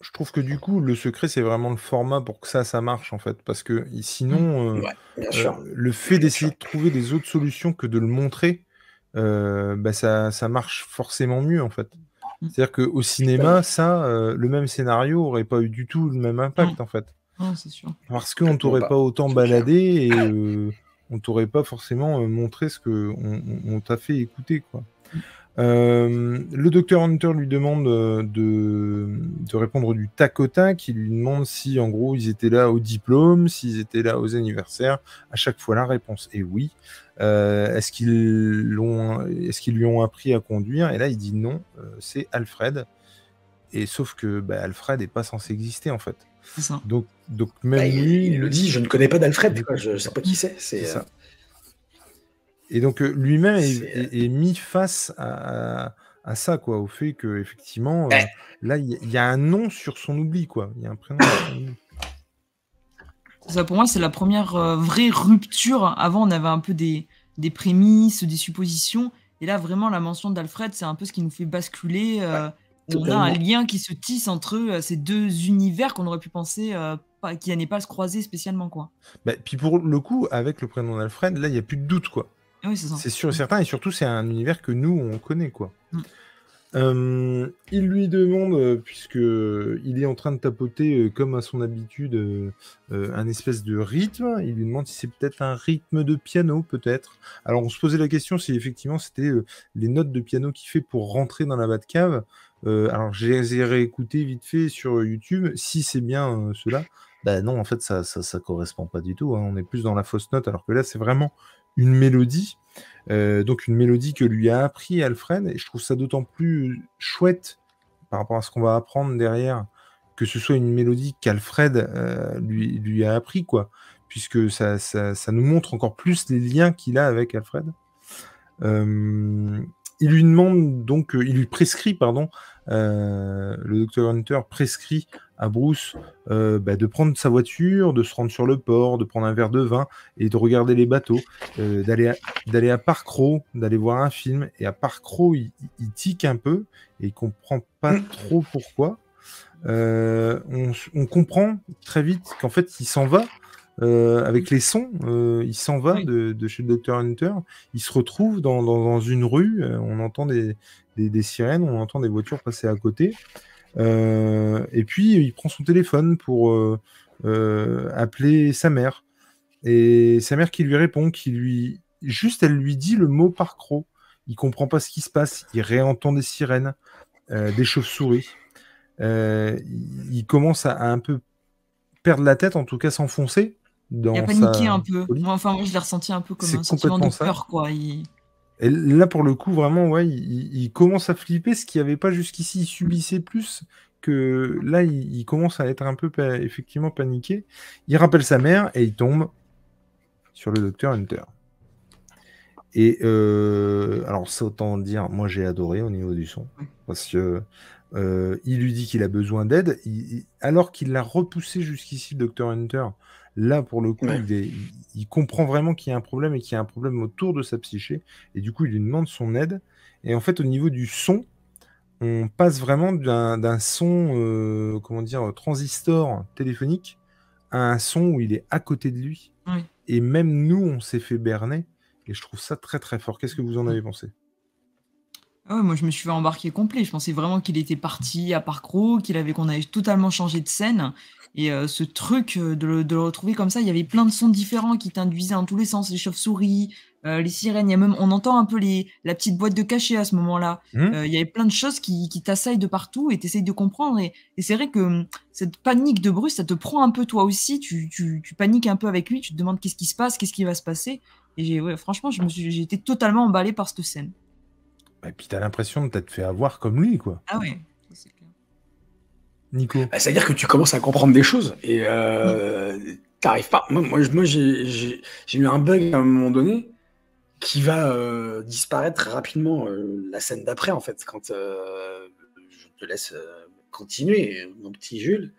Je trouve que du coup, le secret, c'est vraiment le format pour que ça, ça marche, en fait. Parce que sinon, mmh. euh, le fait d'essayer de trouver des autres solutions que de le montrer, bah, ça, ça marche forcément mieux, en fait. Mmh. C'est-à-dire qu'au cinéma, ça, le même scénario aurait pas eu du tout le même impact, en fait. Parce qu'on t'aurait pas autant baladé et euh, on t'aurait pas forcément euh, montré ce que on, t'a fait écouter, quoi. Euh, le docteur Hunter lui demande de, de, répondre du tac au tac. Il lui demande si, en gros, ils étaient là au diplôme, s'ils étaient là aux anniversaires. À chaque fois, la réponse est oui. est-ce qu'ils est-ce qu'ils lui ont appris à conduire? Et là, il dit non. c'est Alfred. Et sauf que bah, Alfred n'est pas censé exister en fait. Donc, donc même bah, lui, il, le dit, je ne connais pas d'Alfred, je ne sais pas qui c'est. C'est ça. Euh, et donc euh, lui-même est, mis face à, à, ça, quoi, au fait que effectivement, euh, là, il y, a un nom sur son oubli, quoi. Il y a un prénom. Ça, pour moi, c'est la première vraie rupture. Avant, on avait un peu des, des prémices, des suppositions. Et là, vraiment, la mention d'Alfred, c'est un peu ce qui nous fait basculer on a un lien qui se tisse entre euh, ces deux univers qu'on aurait pu penser euh, qui n'allaient pas se croiser spécialement. quoi. Bah, puis pour le coup, avec le prénom d'Alfred, là, il n'y a plus de doute. quoi. Ah c'est sûr et certain, et surtout, c'est un univers que nous, on connaît. quoi. Mm. Euh, il lui demande, puisque il est en train de tapoter comme à son habitude un espèce de rythme, il lui demande si c'est peut-être un rythme de piano, peut-être. Alors on se posait la question si effectivement c'était les notes de piano qu'il fait pour rentrer dans la Batcave, euh, alors, j'ai réécouté vite fait sur YouTube. Si c'est bien euh, cela, bah non, en fait, ça, ça, correspond pas du tout. Hein. On est plus dans la fausse note, alors que là, c'est vraiment une mélodie. Euh, donc, une mélodie que lui a appris Alfred. Et je trouve ça d'autant plus chouette par rapport à ce qu'on va apprendre derrière, que ce soit une mélodie qu'Alfred lui, lui a appris, quoi. Puisque ça, ça, nous montre encore plus les liens qu'il a avec Alfred. Il lui demande donc, il lui prescrit, pardon, euh, le docteur Hunter prescrit à Bruce euh, bah, de prendre sa voiture, de se rendre sur le port, de prendre un verre de vin et de regarder les bateaux, euh, d'aller à, d'aller à Park Row, d'aller voir un film. Et à Park Row, il, tique un peu et il comprend pas mm. trop pourquoi. On, on, comprend très vite qu'en fait, il s'en va euh, avec les sons, euh, il s'en va de, chez le Dr Hunter, il se retrouve dans, une rue, euh, on entend des, sirènes, on entend des voitures passer à côté, et puis il prend son téléphone pour appeler sa mère, et sa mère qui lui répond, qui lui, juste elle lui dit le mot par croc, il comprend pas ce qui se passe, il réentend des sirènes, des chauves-souris, il commence à, un peu perdre la tête, en tout cas s'enfoncer, il a paniqué un peu. enfin, moi, je l'ai ressenti un peu comme un sentiment de peur, quoi. Et là, pour le coup, vraiment, ouais, il, commence à flipper, ce qu'il n'y avait pas jusqu'ici. Il subissait plus que là, il, commence à être un peu effectivement paniqué. Il rappelle sa mère et il tombe sur le docteur Hunter. Et euh, alors, c'est autant dire, moi j'ai adoré au niveau du son, parce que euh, il lui dit qu'il a besoin d'aide, alors qu'il l'a repoussé jusqu'ici, le docteur Hunter, Là, pour le coup, il, comprend vraiment qu'il y a un problème et qu'il y a un problème autour de sa psyché. Et du coup, il lui demande son aide. Et en fait, au niveau du son, on passe vraiment d'un son, euh, comment dire, transistor téléphonique à un son où il est à côté de lui. Et même nous, on s'est fait berner. Et je trouve ça très très fort. Qu'est-ce que vous en avez pensé? Ah moi je me suis fait embarquer complet. Je pensais vraiment qu'il était parti à Parcro, qu'il avait qu'on avait totalement changé de scène. Et euh, ce truc euh, de le, de le, retrouver comme ça, il y avait plein de sons différents qui t'induisaient dans tous les sens, les chauves-souris, euh, les sirènes, il y a même, on entend un peu les, la petite boîte de cachet à ce moment-là. Mmh. il y avait plein de choses qui, qui t'assaillent de partout et t'essayes de comprendre. Et, et c'est vrai que hum, cette panique de Bruce, ça te prend un peu toi aussi. Tu, tu, tu, paniques un peu avec lui, tu te demandes qu'est-ce qui se passe, qu'est-ce qui va se passer. Et ouais, franchement, je me suis, j'ai été totalement emballé par cette scène. Et puis t'as l'impression de t'être fait avoir comme lui, quoi. Ah ouais. Nico. Bah, C'est-à-dire que tu commences à comprendre des choses et euh, t'arrives pas. Moi, moi, moi, j'ai eu un bug à un moment donné qui va euh, disparaître rapidement euh, la scène d'après, en fait, quand euh, je te laisse continuer, mon petit Jules.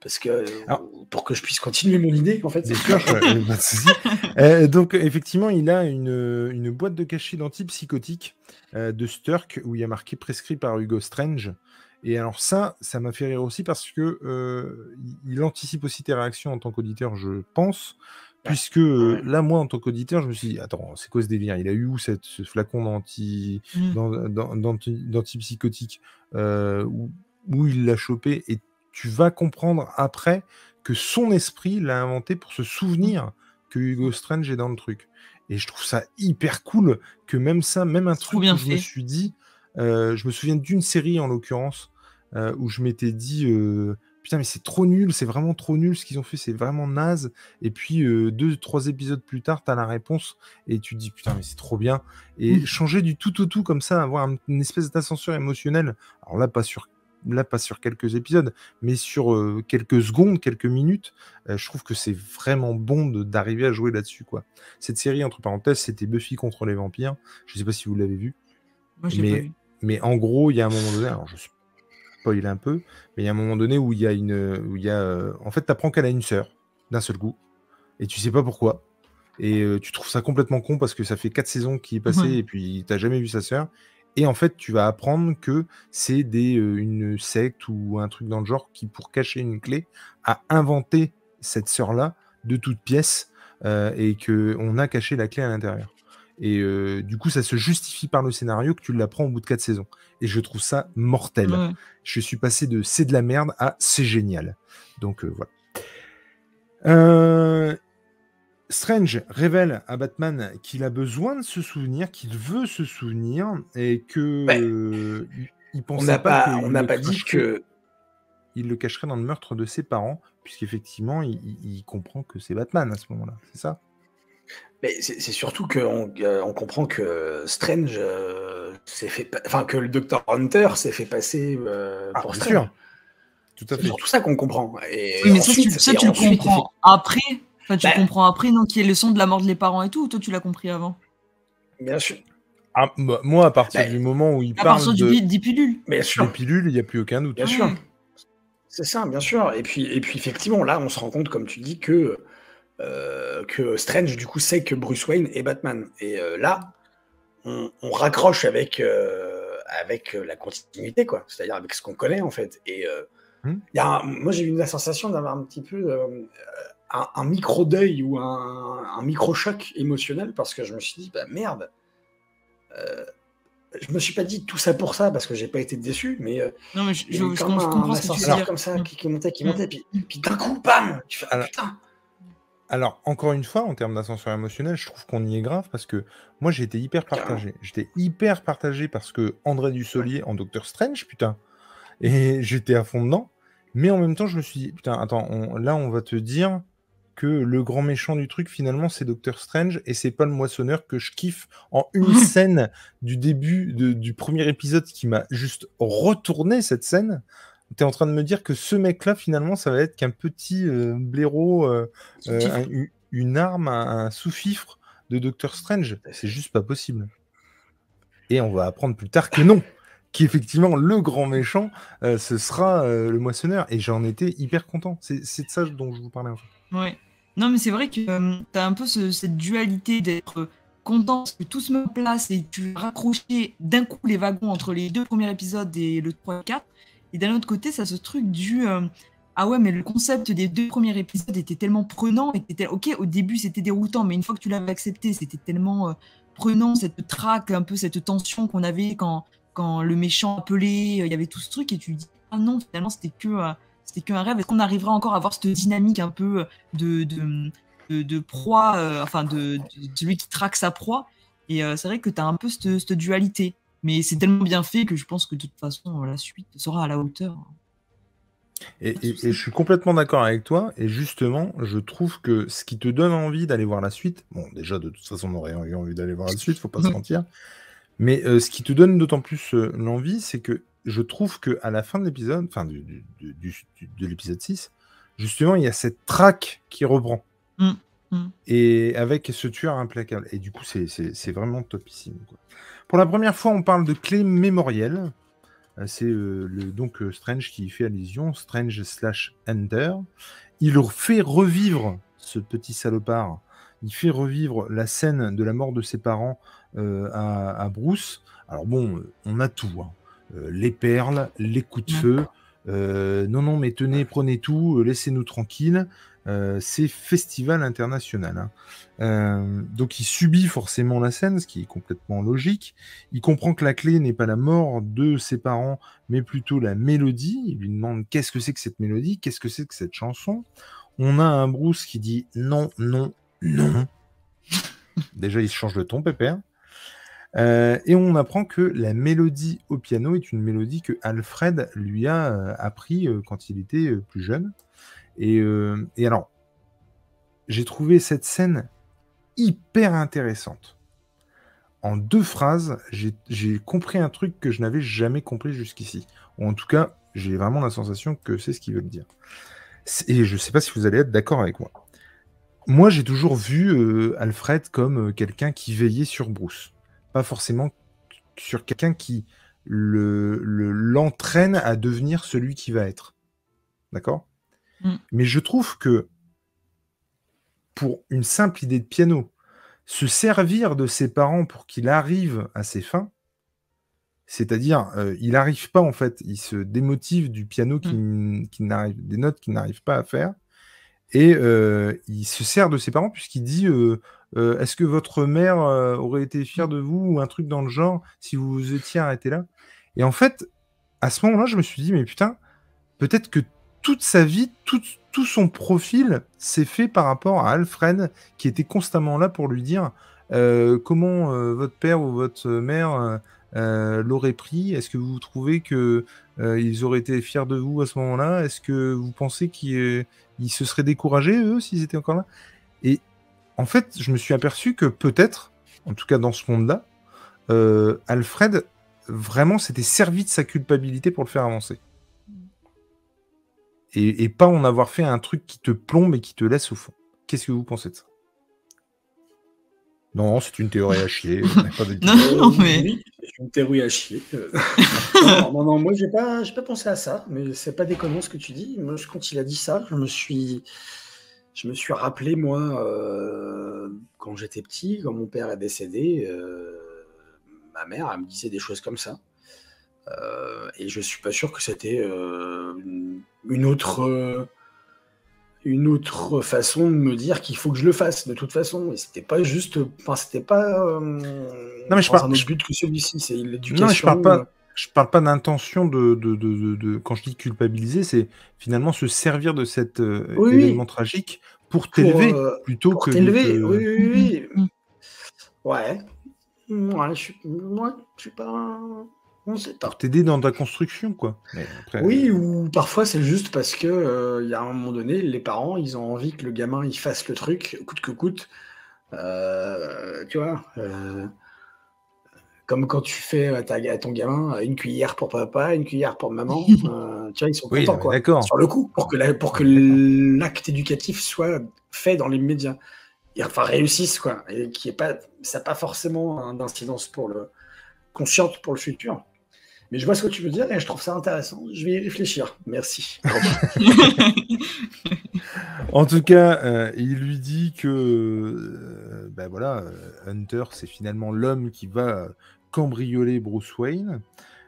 Parce que Alors- pour que je puisse continuer mon idée, en fait, c'est sûr, euh, donc, effectivement, il a une, une boîte de cachet d'antipsychotiques euh, de Sturk où il y a marqué prescrit par Hugo Strange. Et alors, ça, ça m'a fait rire aussi parce que euh, il- anticipe aussi tes réactions en tant qu'auditeur, je pense. Puisque euh, là, moi, en tant qu'auditeur, je me suis dit, attends, c'est quoi ce délire? Il a eu où cette, ce flacon Mm. d'anti- d'antipsychotique euh, où, où il l'a chopé? Et tu vas comprendre après que son esprit l'a inventé pour se souvenir que Hugo Strange est dans le truc. Et je trouve ça hyper cool que même ça, même un truc bien où je me suis dit, euh, je me souviens d'une série en l'occurrence euh, où je m'étais dit, euh, putain mais c'est trop nul, c'est vraiment trop nul ce qu'ils ont fait, c'est vraiment naze. Et puis euh, deux, trois épisodes plus tard, t'as la réponse et tu te dis putain mais c'est trop bien. Et changer du tout au tout comme ça, avoir un- une espèce d'ascenseur émotionnel. Alors là pas sur là pas sur quelques épisodes, mais sur euh, quelques secondes, quelques minutes, euh, je trouve que c'est vraiment bon de- d'arriver à jouer là-dessus quoi. Cette série entre parenthèses, c'était Buffy contre les vampires. Je sais pas si vous l'avez vu. Moi, Mais- pas vu. Mais en gros, il y a un moment donné, alors je spoil un peu, mais il y a un moment donné où il y a une. Où il y a, euh, en fait, tu apprends qu'elle a une sœur, d'un seul coup, et tu sais pas pourquoi. Et euh, tu trouves ça complètement con parce que ça fait quatre saisons qui est passé Ouais. et puis t'as jamais vu sa sœur. Et en fait, tu vas apprendre que c'est des, euh, une secte ou un truc dans le genre qui, pour cacher une clé, a inventé cette sœur-là de toute pièce euh, et que on a caché la clé à l'intérieur. Et euh, du coup, ça se justifie par le scénario que tu l'apprends au bout de quatre saisons. Et je trouve ça mortel. Ouais. Je suis passé de c'est de la merde à c'est génial. Donc euh, voilà. Euh, Strange révèle à Batman qu'il a besoin de se souvenir, qu'il veut se souvenir et que Ouais. euh, il- On n'a pas, qu'il on n'a le pas dit que. il le cacherait dans le meurtre de ses parents, puisqu'effectivement il- il comprend que c'est Batman à ce moment-là. C'est ça? Mais c'est surtout qu'on on comprend que Strange euh, s'est fait. Enfin, que le Dr. Hunter s'est fait passer euh, Ah, pour bien Strange. sûr. Tout à C'est surtout ça qu'on comprend. Et Oui, mais ça, ensuite- tu, ça, et tu le comprends après. Enfin, tu Bah. comprends après, non, qu'il y ait le son de la mort des parents et tout, ou toi, tu l'as compris avant? Bien sûr. Ah, bah, moi, à partir Bah, du moment où il À parle partir de, du des pilules. Bien des sûr. pilules, il n'y a plus aucun doute. Bien sûr. C'est ça, bien sûr. Et puis, et puis effectivement, là, on se rend compte, comme tu dis, que, euh, que Strange, du coup, sait que Bruce Wayne est Batman. Et euh, là, on, on raccroche avec, euh, avec la continuité, quoi. C'est-à-dire avec ce qu'on connaît, en fait. Et euh, Hmm. il y a un- moi, j'ai eu la sensation d'avoir un petit peu euh, un, un micro-deuil ou un, un micro-choc émotionnel parce que je me suis dit, bah merde. Euh, je me suis pas dit tout ça pour ça parce que j'ai pas été déçu, mais euh, Non, mais je, je, je je comprends ce que tu veux ascenseur dire. comme ça Mm. qui, qui montait, qui Mm. montait, puis, puis d'un coup, bam Tu fais, ah, putain Alors, encore une fois, en termes d'ascenseur émotionnel, je trouve qu'on y est grave parce que moi, j'ai été hyper partagé. J'étais hyper partagé parce que André Dussolier en Doctor Strange, putain, et j'étais à fond dedans. Mais en même temps, je me suis dit, putain, attends, on- là, on va te dire que le grand méchant du truc, finalement, c'est Doctor Strange et c'est pas le moissonneur que je kiffe en une scène du début de- du premier épisode qui m'a juste retourné cette scène. T'es en train de me dire que ce mec-là, finalement, ça va être qu'un petit euh, blaireau, euh, euh, un- une arme, un, un sous-fifre de Doctor Strange. C'est juste pas possible. Et on va apprendre plus tard que non, qu'effectivement, le grand méchant, euh, ce sera le moissonneur. Et j'en étais hyper content. C'est de ça dont je vous parlais en fait. Ouais. Non, mais c'est vrai que euh, t'as un peu ce- cette dualité d'être content parce que tout se met en place et tu raccrochais d'un coup les wagons entre les deux premiers épisodes et le 3 et 4. Et d'un autre côté, ça ce truc du euh, ah ouais, mais le concept des deux premiers épisodes était tellement prenant. Et t'étais- ok, au début c'était déroutant, mais une fois que tu l'avais accepté, c'était tellement euh, prenant, cette traque, un peu cette tension qu'on avait quand, quand le méchant appelait, euh, il y avait tout ce truc et tu dis ah non, finalement c'était que. c'était qu'un rêve. Est-ce qu'on arrivera encore à avoir cette dynamique un peu de, de, proie, enfin de, de celui qui traque sa proie? Et c'est vrai que tu as un peu cette dualité. Mais c'est tellement bien fait que je pense que de toute façon, la suite sera à la hauteur. Et, je suis complètement d'accord avec toi. Et justement, je trouve que ce qui te donne envie d'aller voir la suite, bon, déjà, de toute façon, on aurait eu envie d'aller voir la suite, faut pas se mentir. Mais euh, ce qui te donne d'autant plus euh, l'envie, c'est que je trouve que à la fin de l'épisode, enfin, du, de l'épisode 6, justement, il y a cette traque qui reprend. Mmh, mmh. Et avec ce tueur implacable. Et du coup, c'est vraiment topissime. Pour la première fois, on parle de clé mémorielle. Euh, c'est euh, le, donc euh, Strange qui fait allusion, Strange slash Ender. Il fait revivre ce petit salopard. Il fait revivre la scène de la mort de ses parents à, Bruce. Alors bon, on a tout. Hein. les perles, les coups de feu. non, non, mais tenez, prenez tout, laissez-nous tranquilles. Euh, c'est festival international. Hein. Euh, donc il subit forcément la scène, ce qui est complètement logique. Il comprend que la clé n'est pas la mort de ses parents, mais plutôt la mélodie. Il lui demande qu'est-ce que c'est que cette mélodie, qu'est-ce que c'est que cette chanson? On a un Bruce qui dit non, non, non. Déjà, il change de ton, Pépère. Euh, et on apprend que la mélodie au piano est une mélodie que Alfred lui a appris quand il était plus jeune. Euh, et, alors, j'ai trouvé cette scène hyper intéressante. En deux phrases, j'ai compris un truc que je n'avais jamais compris jusqu'ici. Ou en tout cas, j'ai vraiment la sensation que c'est ce qu'ils veulent dire. Et je ne sais pas si vous allez être d'accord avec moi. Moi, j'ai toujours vu euh, Alfred comme euh, quelqu'un qui veillait sur Bruce. Pas forcément sur quelqu'un qui l'entraîne le, à devenir celui qui va être. D'accord? Mm. Mais je trouve que pour une simple idée de piano, se servir de ses parents pour qu'il arrive à ses fins, c'est-à-dire, euh, il n'arrive pas en fait, il se démotive du piano qui, mm. n'arrive, des notes qu'il n'arrive pas à faire, et euh, il se sert de ses parents puisqu'il dit euh, Est-ce que votre mère aurait été fière de vous ou un truc dans le genre si vous vous étiez arrêté là? Et en fait, à ce moment-là, je me suis dit Mais putain, peut-être que toute sa vie, tout, son profil s'est fait par rapport à Alfred, qui était constamment là pour lui dire euh, comment euh, votre père ou votre mère euh, l'aurait pris? Est-ce que vous trouvez que ils auraient été fiers de vous à ce moment-là? Est-ce que vous pensez qu'ils se seraient découragés eux s'ils étaient encore là? Et en fait, je me suis aperçu que peut-être, en tout cas dans ce monde-là, Alfred vraiment s'était servi de sa culpabilité pour le faire avancer et, pas en avoir fait un truc qui te plombe et qui te laisse au fond. Qu'est-ce que vous pensez de ça? Non, c'est une théorie à chier. non, non, mais... c'est une théorie à chier. non, non, moi, j'ai pas, pas pensé à ça, mais c'est pas déconnant ce que tu dis. Moi, quand il a dit ça, je me suis, je me suis rappelé, moi, euh, quand j'étais petit, quand mon père est décédé, euh, ma mère, elle me disait des choses comme ça. Euh, et je suis pas sûr que c'était euh, une autre euh, une autre façon de me dire qu'il faut que je le fasse de toute façon. Et c'était pas juste, enfin c'était pas non mais je parle, un autre but que celui-ci, c'est l'éducation. Non, je parle pas. Je parle pas d'intention de, de, de, de, quand je dis culpabiliser, c'est finalement se servir de cet événement tragique pour t'élever plutôt que. T'élever, oui, oui, oui. Mm. Ouais. Ouais, je suis, moi, je suis pas. Pour t'aider dans ta construction, quoi. Oui, ou parfois c'est juste parce que euh, il y a un moment donné, les parents, ils ont envie que le gamin il fasse le truc, coûte que coûte. Euh, tu vois, euh, comme quand tu fais à, ton gamin une cuillère pour papa, une cuillère pour maman. tu vois, ils sont contents, quoi. Sur le coup, pour que pour que l'acte éducatif soit fait dans les médias, et enfin réussisse, quoi, et qui est pas, ça n'a pas forcément d'incidence pour le consciente pour le futur. Mais je vois ce que tu veux dire et je trouve ça intéressant. Je vais y réfléchir. Merci. en tout cas, euh, il lui dit que euh, ben voilà, euh, Hunter, c'est finalement l'homme qui va cambrioler Bruce Wayne.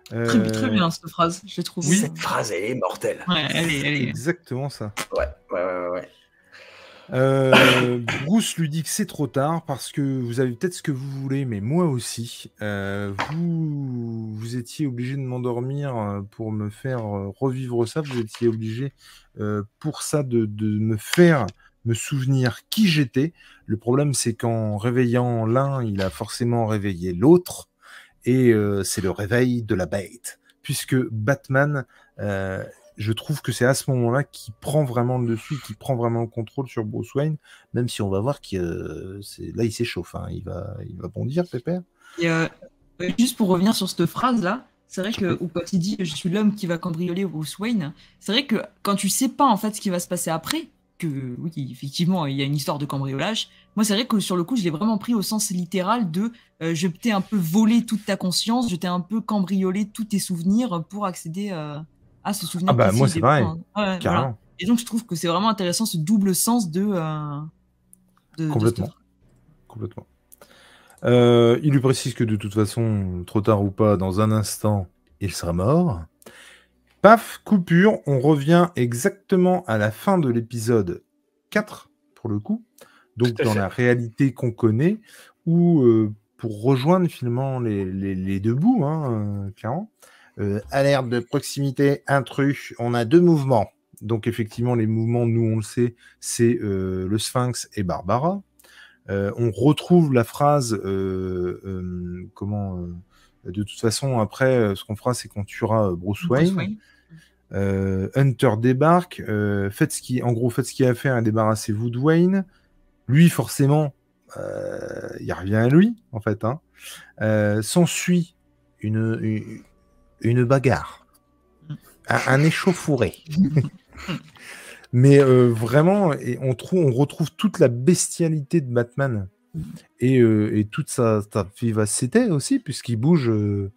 Très, bien cette phrase, je trouve. Oui. Cette phrase, elle est mortelle. Ouais, elle est, Exactement ça. Ouais, ouais, ouais, ouais. Euh, Bruce lui dit que c'est trop tard parce que vous avez peut-être ce que vous voulez, mais moi aussi. Euh, vous, vous étiez obligé de m'endormir euh, pour me faire revivre ça. Vous étiez obligé pour ça de, me faire me souvenir qui j'étais. Le problème, c'est qu'en réveillant l'un, il a forcément réveillé l'autre. Et c'est le réveil de la bête. Puisque Batman je trouve que c'est à ce moment-là qu'il prend vraiment le dessus, qu'il prend vraiment le contrôle sur Bruce Wayne, même si on va voir que euh, là il s'échauffe, hein. il va, il va bondir, Pépère. Et euh, juste pour revenir sur cette phrase-là, c'est vrai que quand il dit je suis l'homme qui va cambrioler Bruce Wayne, c'est vrai que quand tu sais pas en fait ce qui va se passer après, que oui effectivement il y a une histoire de cambriolage, moi c'est vrai que sur le coup je l'ai vraiment pris au sens littéral de euh, je t'ai un peu volé toute ta conscience, je t'ai un peu cambriolé tous tes souvenirs pour accéder à ce souvenir. Ah bah moi c'est pareil, Et donc je trouve que c'est vraiment intéressant ce double sens de... Euh, Complètement. Complètement. Euh, il lui précise que de toute façon, trop tard ou pas, dans un instant, il sera mort. Paf, coupure, on revient exactement à la fin de l'épisode 4, pour le coup, donc dans la réalité qu'on connaît, où euh, pour rejoindre finalement les, deux bouts, hein, clairement, euh, alerte de proximité, intrus, on a deux mouvements. Donc effectivement, les mouvements, nous on le sait, c'est le Sphinx et Barbara. Euh, on retrouve la phrase, euh, euh, comment, de toute façon, après, ce qu'on fera, c'est qu'on tuera Bruce, Wayne. Hunter débarque, faites ce qui, en gros, faites ce qu'il a à faire et débarrassez-vous de Wayne. Lui, forcément, il revient à lui, en fait. Hein. S'ensuit une, une, bagarre, mm. un, un échauffouré. Mais euh, vraiment, et on, trouve, on retrouve toute la bestialité de Batman et, euh, toute sa, vivacité aussi, puisqu'il bouge euh,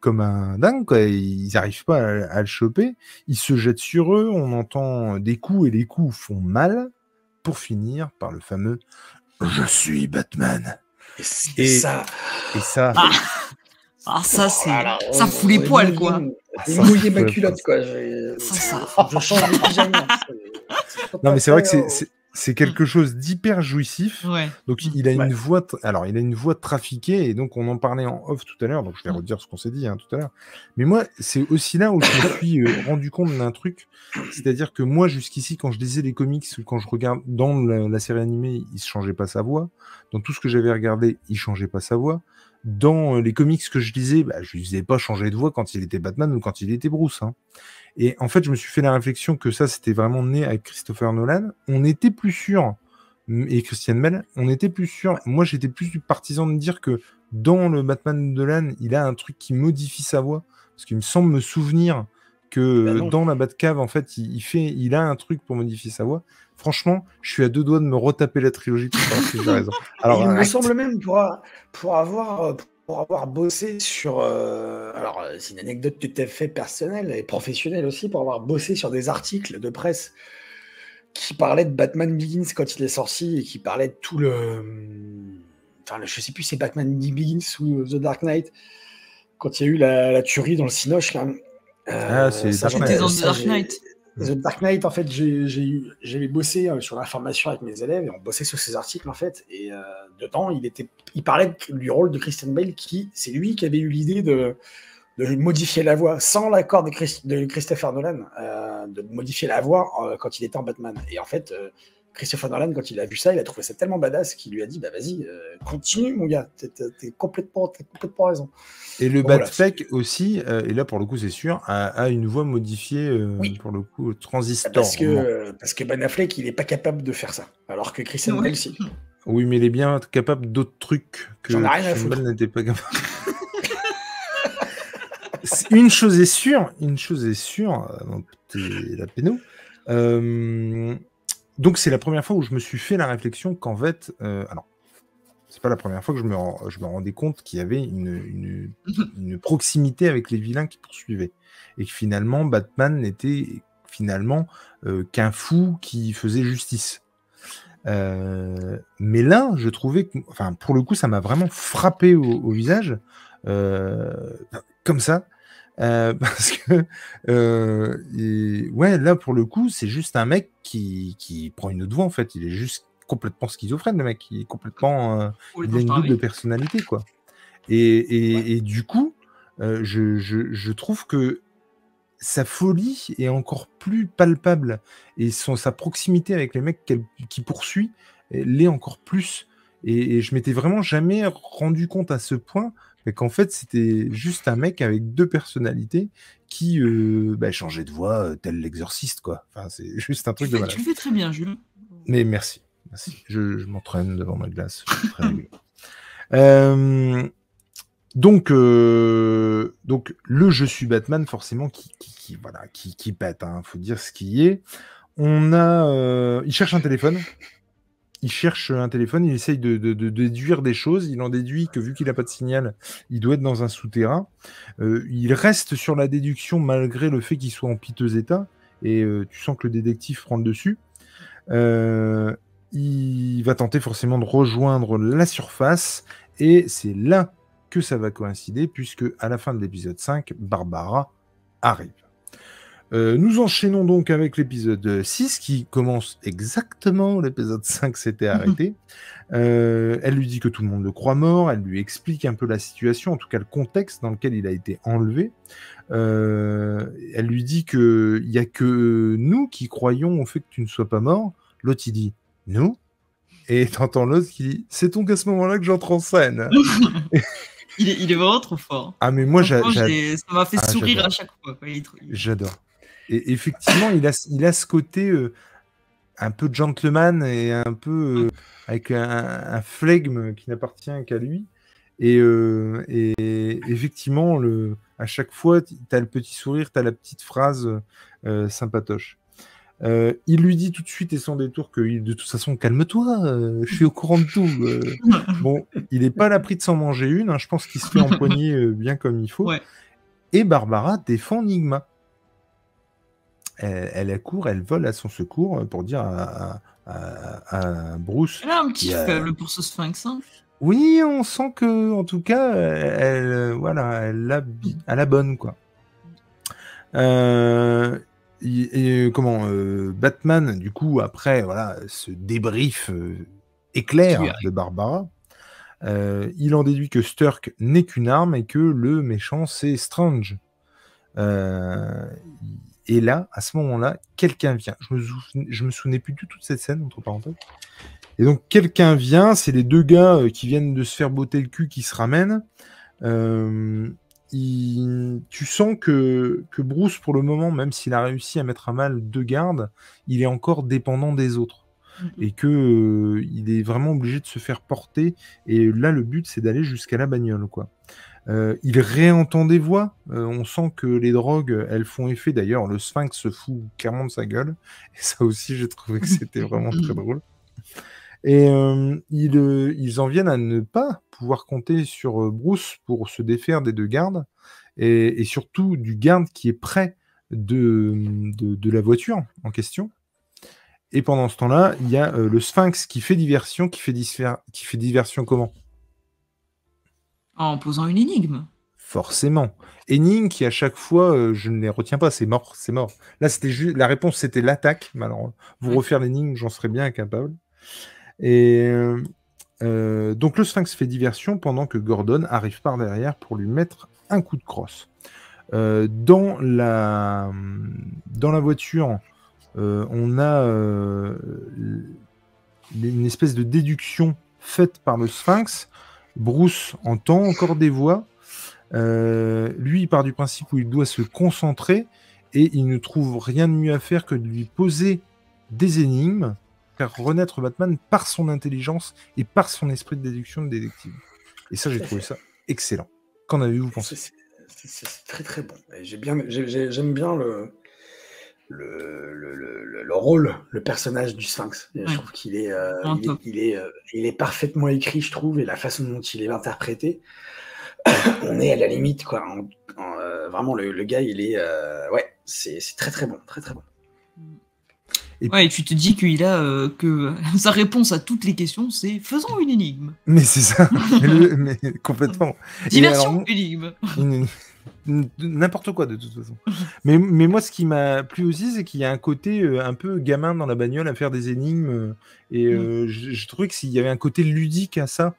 comme un dingue. Quoi. Ils n'arrivent pas à, le choper. Il se jette sur eux, on entend des coups et les coups font mal, pour finir par le fameux Je suis Batman. Et, ça. Et ça. Ah. Ah, ça, c'est. ça fout les poils, quoi. J'ai mouillé ma culotte, quoi. Je, je change de pyjama. Non, mais c'est vrai que c'est quelque chose d'hyper jouissif. Donc il a une voix, alors il a une voix trafiquée et donc on en parlait en off tout à l'heure. Donc je vais mm. redire ce qu'on s'est dit hein, tout à l'heure. Mais moi, c'est aussi là où je me suis euh, rendu compte d'un truc, c'est-à-dire que moi jusqu'ici, quand je lisais les comics ou quand je regarde dans la, série animée, il se changeait pas sa voix. Dans tout ce que j'avais regardé, il changeait pas sa voix dans euh, les comics que je lisais, bah, je ne disais pas changer de voix quand il était Batman ou quand il était Bruce. Hein. Et en fait, je me suis fait la réflexion que ça, c'était vraiment né avec Christopher Nolan. On était plus sûr, et Christian Bell, on était plus sûr. Moi, j'étais plus du partisan de dire que dans le Batman de Nolan, il a un truc qui modifie sa voix. Parce qu'il me semble me souvenir que bah dans la Batcave, en fait, il, fait, il a un truc pour modifier sa voix. Franchement, je suis à deux doigts de me retaper la trilogie pour savoir si j'ai raison. Alors, il me semble même pour, pour, avoir, pour avoir bossé sur. Euh, alors, c'est une anecdote tout à fait personnelle et professionnelle aussi, pour avoir bossé sur des articles de presse qui parlaient de Batman Begins quand il est sorti et qui parlaient de tout le. Enfin, je sais plus c'est Batman Begins ou The Dark Knight, quand il y a eu la, tuerie dans le Cinoche. Là. Ah, c'est The Dark Knight. The Dark Knight, en fait, j'ai bossé euh, sur l'information avec mes élèves et on bossait sur ces articles, en fait. Et euh, dedans, il, était, il parlait du rôle de Christian Bale, qui c'est lui qui avait eu l'idée de, de, modifier la voix sans l'accord de, de, Christopher Nolan, euh, de modifier la voix quand il était en Batman. Et en fait, Christopher Nolan, quand il a vu ça, il a trouvé ça tellement badass qu'il lui a dit bah vas-y, euh, continue mon gars, t'es complètement, complètement raison. Et le bon, Batfleck aussi, euh, et là pour le coup c'est sûr, a, une voix modifiée euh, pour le coup transistor. Parce que, parce que Ben Affleck il est pas capable de faire ça, alors que Christian Bale si. Oui, mais il est bien capable d'autres trucs que Christian Bale n'était pas capable. une chose est sûre, une chose est sûre, la péno. Euh, donc c'est la première fois où je me suis fait la réflexion qu'en fait, euh, alors c'est pas la première fois que je me, je me rendais compte qu'il y avait une, une, proximité avec les vilains qui poursuivaient et que finalement Batman n'était finalement euh, qu'un fou qui faisait justice. Euh, mais là, je trouvais que, enfin, pour le coup, ça m'a vraiment frappé au, au visage, euh, comme ça. Euh, parce que, euh, ouais, là, pour le coup, c'est juste un mec qui, qui, prend une autre voix, en fait. Il est juste complètement schizophrène, le mec. Il est complètement. Euh, il a une double personnalité, quoi. Et, et, et du coup, euh, je, je, je, trouve que sa folie est encore plus palpable et son, sa proximité avec les mecs qui poursuit l'est encore plus. Et, je m'étais vraiment jamais rendu compte à ce point qu'en fait, c'était juste un mec avec deux personnalités qui euh, bah, changeait de voix, euh, tel l'exorciste, quoi. Enfin, c'est juste un truc de malade. Tu le fais très bien, Jules. Mais merci. merci. Je, m'entraîne devant ma glace. euh, donc, euh, donc, le Je suis Batman, forcément, qui, qui, voilà, qui, qui pète. Hein, faut dire ce qui est. On a, il cherche un téléphone il cherche un téléphone, il essaye de, déduire des choses. Il en déduit que vu qu'il n'a pas de signal, il doit être dans un souterrain. Euh, il reste sur la déduction malgré le fait qu'il soit en piteux état. Et euh, tu sens que le détective prend le dessus. Euh, il va tenter forcément de rejoindre la surface. Et c'est là que ça va coïncider, puisque à la fin de l'épisode 5, Barbara arrive. Euh, nous enchaînons donc avec l'épisode 6 qui commence exactement l'épisode 5 s'était arrêté. Euh, elle lui dit que tout le monde le croit mort, elle lui explique un peu la situation, en tout cas le contexte dans lequel il a été enlevé. Euh, elle lui dit qu'il n'y a que nous qui croyons au fait que tu ne sois pas mort. L'autre il dit nous? Et t'entends l'autre qui dit c'est donc à ce moment-là que j'entre en scène. il, est, vraiment trop fort. Ah mais moi ça m'a fait ah, sourire à chaque fois. J'adore. Et effectivement, il a, il a ce côté euh, un peu gentleman et un peu euh, avec un, flegme qui n'appartient qu'à lui. Et, euh, et, effectivement, le, à chaque fois, tu as le petit sourire, tu as la petite phrase sympatoche. il lui dit tout de suite et sans détour que de toute façon, calme-toi, je suis au courant de tout. bon, il n'est pas à l'abri de s'en manger une, hein, je pense qu'il se fait empoigner bien comme il faut. Et Barbara défend Nigma elle, elle, court, elle vole à son secours pour dire à, Bruce. Elle a un petit faible pour ce sphinx. Hein. oui, on sent que, en tout cas, elle, voilà, elle la, à la bonne, quoi. Euh, et, comment euh, Batman, du coup, après, voilà, ce débrief euh, éclair de Barbara, il en déduit que Sturk n'est qu'une arme et que le méchant c'est Strange. Et là, à ce moment-là, quelqu'un vient. Je me, me souvenais plus du tout de cette scène, entre parenthèses. Et donc, quelqu'un vient, c'est les deux gars euh, qui viennent de se faire botter le cul qui se ramènent. Euh, tu sens que, que, Bruce, pour le moment, même s'il a réussi à mettre à mal deux gardes, il est encore dépendant des autres. Mm-hmm. Et que euh, il est vraiment obligé de se faire porter. Et là, le but, c'est d'aller jusqu'à la bagnole, quoi. Euh, il réentend des voix. Euh, on sent que les drogues, elles font effet. D'ailleurs, le sphinx se fout clairement de sa gueule. Et ça aussi, j'ai trouvé que c'était vraiment très drôle. Et euh, ils, en viennent à ne pas pouvoir compter sur Bruce pour se défaire des deux gardes. Et, surtout du garde qui est près de, de, la voiture en question. Et pendant ce temps-là, il y a le sphinx qui fait diversion. Qui fait, qui fait diversion comment? En posant une énigme. Forcément. Énigme qui, à chaque fois, euh, je ne les retiens pas, c'est mort, c'est mort. Là, c'était juste la réponse, c'était l'attaque. Alors, vous refaire l'énigme, j'en serais bien incapable. Et euh, euh, donc, le Sphinx fait diversion pendant que Gordon arrive par derrière pour lui mettre un coup de crosse. dans, la, dans la voiture, on a une espèce de déduction faite par le Sphinx Bruce entend encore des voix. Euh, lui, il part du principe où il doit se concentrer et il ne trouve rien de mieux à faire que de lui poser des énigmes, faire renaître Batman par son intelligence et par son esprit de déduction de détective. Et ça, j'ai trouvé ça excellent. Qu'en avez-vous pensé? C'est très très bon. J'aime bien le, le, rôle, le personnage du Sphinx. Je trouve qu'il est, euh, il, est, euh, il, est, parfaitement écrit, je trouve, et la façon dont il est interprété, on est à la limite, quoi. Euh, vraiment, le, gars, il est, ouais, c'est très très bon, très très bon. Et... Ouais, et tu te dis qu'il a que sa réponse à toutes les questions, c'est faisons une énigme. Mais c'est ça, mais, complètement. Diversion, énigme n'importe quoi de toute façon. mais, mais moi, ce qui m'a plu aussi, c'est qu'il y a un côté euh, un peu gamin dans la bagnole à faire des énigmes. Euh, et euh, mm. je, trouvais qu'il y avait un côté ludique à ça.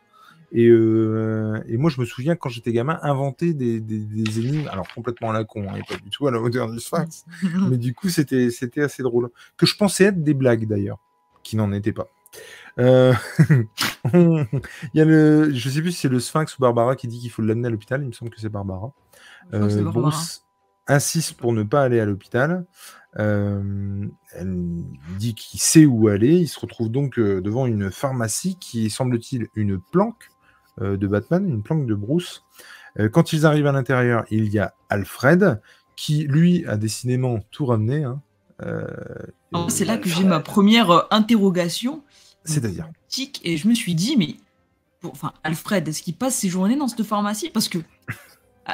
Et, et moi, je me souviens quand j'étais gamin, inventer des, des, énigmes, alors complètement à la con, et pas du tout à la hauteur du Sphinx. mais du coup, c'était assez drôle. Que je pensais être des blagues d'ailleurs, qui n'en étaient pas. Euh, il y a le, je sais plus si c'est le Sphinx ou Barbara qui dit qu'il faut l'amener à l'hôpital. Il me semble que c'est Barbara. Euh, Barbara. Bruce insiste pour ne pas aller à l'hôpital. Euh, elle dit qu'il sait où aller. Il se retrouve donc euh, devant une pharmacie qui est, semble-t-il, une planque euh, de Batman, une planque de Bruce. Quand ils arrivent à l'intérieur, il y a Alfred qui, lui, a décidément tout ramené. hein. Euh, Alors, C'est là que j'ai ma première interrogation. C'est-à-dire Et je me suis dit, mais. pour- Enfin, Alfred, est-ce qu'il passe ses journées dans cette pharmacie? Parce que.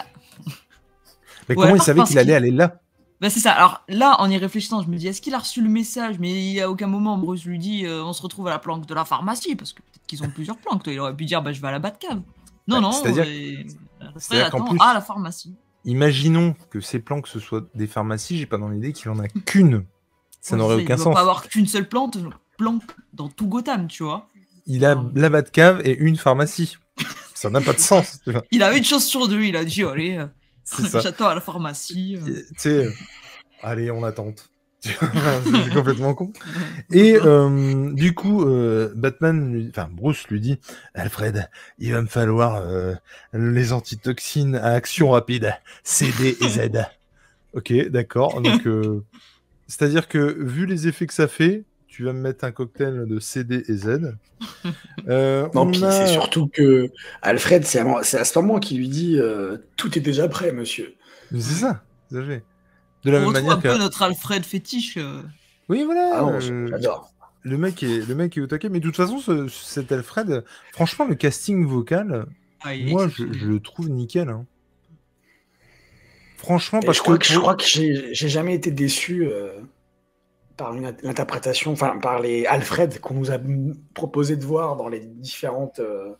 Mais Ou comment il savait qu'il allait aller là? Bah c'est ça. Alors là, en y réfléchissant, je me dis, est-ce qu'il a reçu le message? Mais à aucun moment, Bruce lui dit, euh, on se retrouve à la planque de la pharmacie, parce que peut-être qu'ils ont plusieurs planques. toi. Il aurait pu dire, bah, je vais à la Batcave. Non, Bah, non. c'est-à-dire- plus- à la pharmacie. Imaginons que ces planques ce soient des pharmacies, j'ai pas dans l'idée qu'il en a qu'une. Ça n'aurait aucun Il ne sens. pas avoir qu'une seule plante, planque dans tout Gotham, tu vois. Il a la Batcave et une pharmacie. ça n'a pas de sens. tu vois. Il avait une chose sur deux. Il a dit, allez, euh, j'attends à la pharmacie. euh. Et, Tu sais, euh, allez, on attente. C'est complètement con. Et euh, du coup, euh, Batman, enfin Bruce lui dit, Alfred, il va me falloir euh, les antitoxines à action rapide, C, D et Z. ok, d'accord. Donc, euh, c'est-à-dire que vu les effets que ça fait, tu vas me mettre un cocktail de C, D et Z. Euh, Non, a- c'est surtout que Alfred, c'est à, c'est à ce moment qu'il lui dit euh, Tout est déjà prêt, monsieur. C'est ça, c'est ça. De la On même retrouve manière un que. peu notre Alfred fétiche. euh. Oui, voilà. Ah non, euh, j'adore. Le mec est, le mec est au taquet, mais de toute façon, ce- cet Alfred, franchement, le casting vocal, Ah, moi, je, le trouve nickel. hein. Franchement, parce je crois que, que, je crois que j'ai j'ai jamais été déçu euh, par l'interprétation, enfin par les Alfred qu'on nous a proposé de voir dans les différentes euh,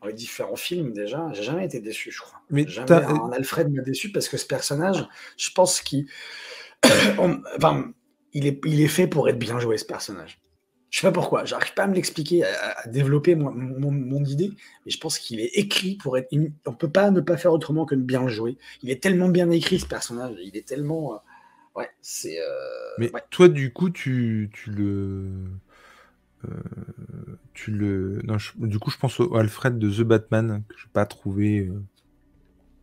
dans les différents films déjà. J'ai jamais été déçu, je crois. Mais jamais un Alfred m'a déçu parce que ce personnage, je pense qu'il, enfin, il est, il est fait pour être bien joué ce personnage. Je sais pas pourquoi, j'arrive pas à me l'expliquer, à, à développer mon, mon- mon idée, mais je pense qu'il est écrit pour être. on peut pas ne pas faire autrement que de bien le jouer. Il est tellement bien écrit ce personnage, il est tellement. Euh, ouais, c'est. euh, mais ouais. toi, du coup, tu, tu le, euh, tu le, non, je- du coup, je pense au Alfred de The Batman que je n'ai pas trouvé euh,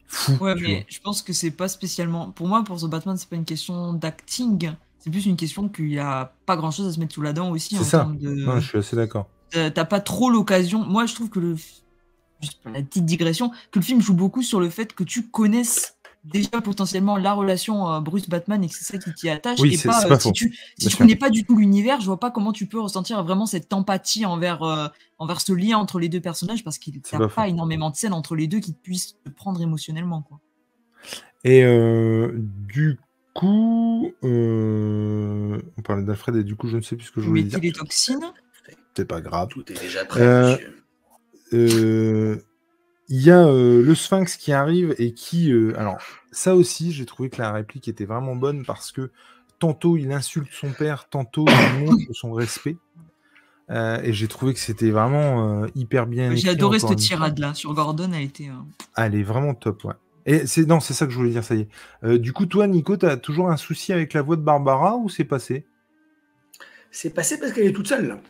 fou. Ouais, mais vois. je pense que c'est pas spécialement. Pour moi, pour The Batman, c'est pas une question d'acting. C'est plus une question qu'il y a pas grand chose à se mettre sous la dent aussi. C'est en ça. de- Non, je suis assez d'accord. T'as t'as pas trop l'occasion. Moi, je trouve que le. Juste pour la petite digression, que le film joue beaucoup sur le fait que tu connaisses déjà potentiellement la relation euh, Bruce-Batman et que c'est ça qui t'y attache. Oui, et c'est- pas, c'est euh, pas si tu, si tu connais pas du tout l'univers, je vois pas comment tu peux ressentir vraiment cette empathie envers, euh, envers ce lien entre les deux personnages parce qu'il n'y a pas énormément de scènes entre les deux qui puissent te prendre émotionnellement. Quoi. Et euh, du coup, euh, on parlait d'Alfred et du coup, je ne sais plus ce que je voulais dire. les toxines? C'est pas grave. Tout est déjà prêt, Euh. Euh, Il y a euh, le Sphinx qui arrive et qui. euh, alors, ça aussi, j'ai trouvé que la réplique était vraiment bonne parce que tantôt il insulte son père, tantôt il montre son respect. Euh, et j'ai trouvé que c'était vraiment euh, hyper bien J'ai adoré cette une fois. tirade là sur Gordon. Elle était. euh, Ah, elle est vraiment top, ouais. Et c'est non, c'est ça que je voulais dire, ça y est. Euh, du coup, toi, Nico, t'as toujours un souci avec la voix de Barbara ou c'est passé? C'est passé parce qu'elle est toute seule, là.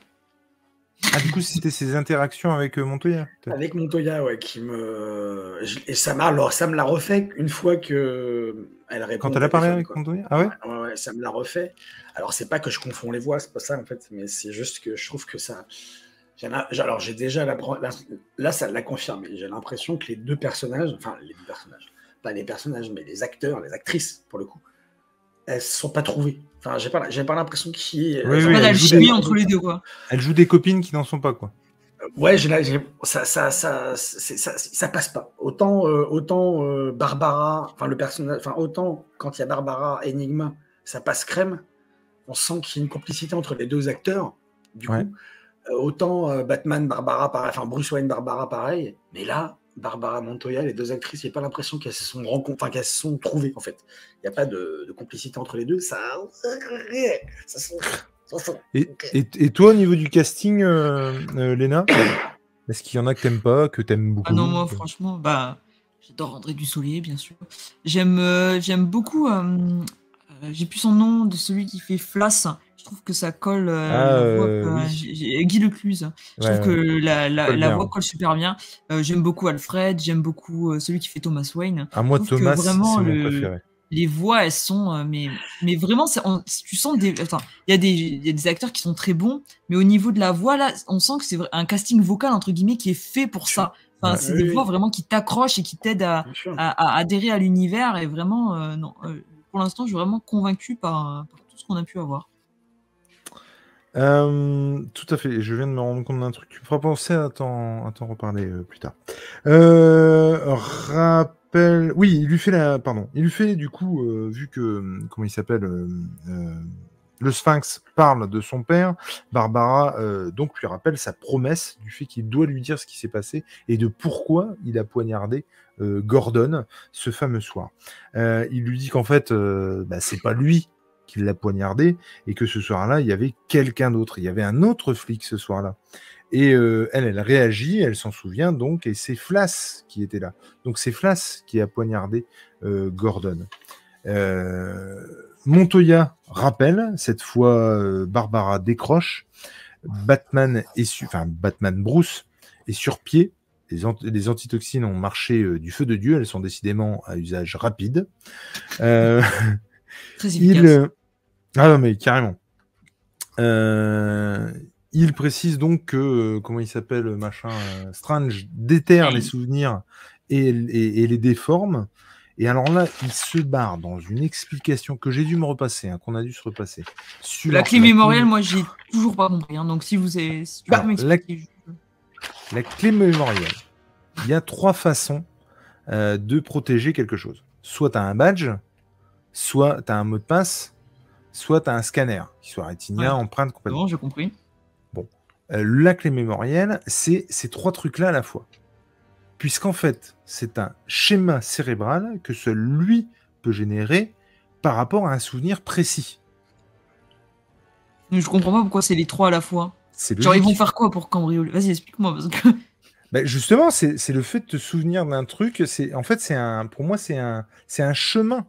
Ah, du coup, c'était ses interactions avec euh, Montoya. Avec Montoya, ouais, qui me. je- Et ça m'a alors, ça me l'a refait une fois que elle répond. Quand elle a parlé avec quoi. Montoya? Ah ouais? Ouais, ouais, ça me l'a refait. Alors, c'est pas que je confonds les voix, c'est pas ça en fait, mais c'est juste que je trouve que ça. Alors, j'ai déjà la... la- Là, ça l'a confirmé. J'ai l'impression que les deux personnages, enfin, les deux personnages, pas les personnages, mais les acteurs, les actrices, pour le coup, elles se sont pas trouvées. Enfin, j'ai pas, j'ai pas l'impression qu'il y ait. Oui, elles ont oui, pas d'alchimie des- entre les deux quoi. Elle joue des copines qui n'en sont pas, quoi. Ouais, j'ai ça, ça, ça, ça, ça passe pas. Autant, euh, autant euh, Barbara, enfin le personnage, enfin autant quand il y a Barbara Enigma, ça passe crème. On sent qu'il y a une complicité entre les deux acteurs. Du Ouais. coup, Euh, autant euh, Batman, Barbara, pareil, enfin Bruce Wayne, Barbara, pareil. Mais là, Barbara Montoya, les deux actrices, j'ai pas l'impression qu'elles se sont rencontrées, enfin qu'elles se sont trouvées en fait. Il n'y a pas de, de complicité entre les deux. Ça, Et, Ok. et, et toi, au niveau du casting, euh, euh, Léna, est-ce qu'il y en a que t'aimes pas, que t'aimes beaucoup Ah non, moi, franchement, bah, j'adore André Dussolier, bien sûr. J'aime, euh, j'aime beaucoup. euh, euh, j'ai plus son nom de celui qui fait Flash. Je trouve que ça colle. euh, Ah, la voix, euh, oui. Guy Lecluse. Je Ouais, trouve que la, la, Colle la bien. voix colle super bien. Euh, j'aime beaucoup Alfred, j'aime beaucoup euh, celui qui fait Thomas Wayne. À moi, je trouve que Thomas, c'est vraiment, mon le- préféré. Les voix, elles sont, mais, mais vraiment, on- tu sens des, enfin, il y a des, il y a des acteurs qui sont très bons, mais au niveau de la voix, là, on sent que c'est un casting vocal entre guillemets qui est fait pour ça. Enfin, c'est Oui, des voix vraiment qui t'accrochent et qui t'aident à, à, à adhérer à l'univers et vraiment, euh, non, euh, pour l'instant, je suis vraiment convaincu par, par tout ce qu'on a pu avoir. Euh, tout à fait. Je viens de me rendre compte d'un truc qui me fera penser à t'en, reparler euh, plus tard. Euh, rappel. Oui, il lui fait la. Pardon. Il lui fait du coup, euh, vu que euh, comment il s'appelle, euh, le Sphinx parle de son père. Barbara donc lui rappelle sa promesse du fait qu'il doit lui dire ce qui s'est passé et de pourquoi il a poignardé Gordon ce fameux soir. Il lui dit qu'en fait, bah, c'est pas lui qui l'a poignardé et que ce soir-là, il y avait quelqu'un d'autre. Il y avait un autre flic ce soir-là. Et euh, elle, elle réagit, elle s'en souvient donc, et c'est Flas qui était là. Donc c'est Flas qui a poignardé euh, Gordon. Euh, Montoya rappelle, cette fois Barbara décroche, Batman est su- enfin Batman Bruce est sur pied. Les, ant- les antitoxines ont marché du feu de Dieu, elles sont décidément à usage rapide. Très efficace. il, Ah non, mais carrément. Euh, Il précise donc que, euh, comment il s'appelle, machin, euh, Strange déterre les souvenirs et, et- et les déforme. Et alors là, il se barre dans une explication que j'ai dû me repasser, hein, qu'on a dû se repasser. Sur La clé mémorielle, moi, j'ai toujours pas compris. hein, donc, si vous avez, si Alors, juste- La clé mémorielle. Il y a trois façons euh, de protéger quelque chose. Soit tu as un badge, soit tu as un mot de passe, soit tu as un scanner, qui soit rétinien, Ouais. empreinte, complètement. bon, j'ai compris. Euh, la clé mémorielle, c'est ces trois trucs-là à la fois. Puisqu'en fait, c'est un schéma cérébral que seul lui peut générer par rapport à un souvenir précis. Je comprends pas pourquoi c'est les trois à la fois. C'est Genre, ils vont faire quoi pour cambrioler? Vas-y, explique-moi. Parce que... Ben, justement, c'est le fait de te souvenir d'un truc. En fait, un, pour moi, c'est un, c'est un chemin.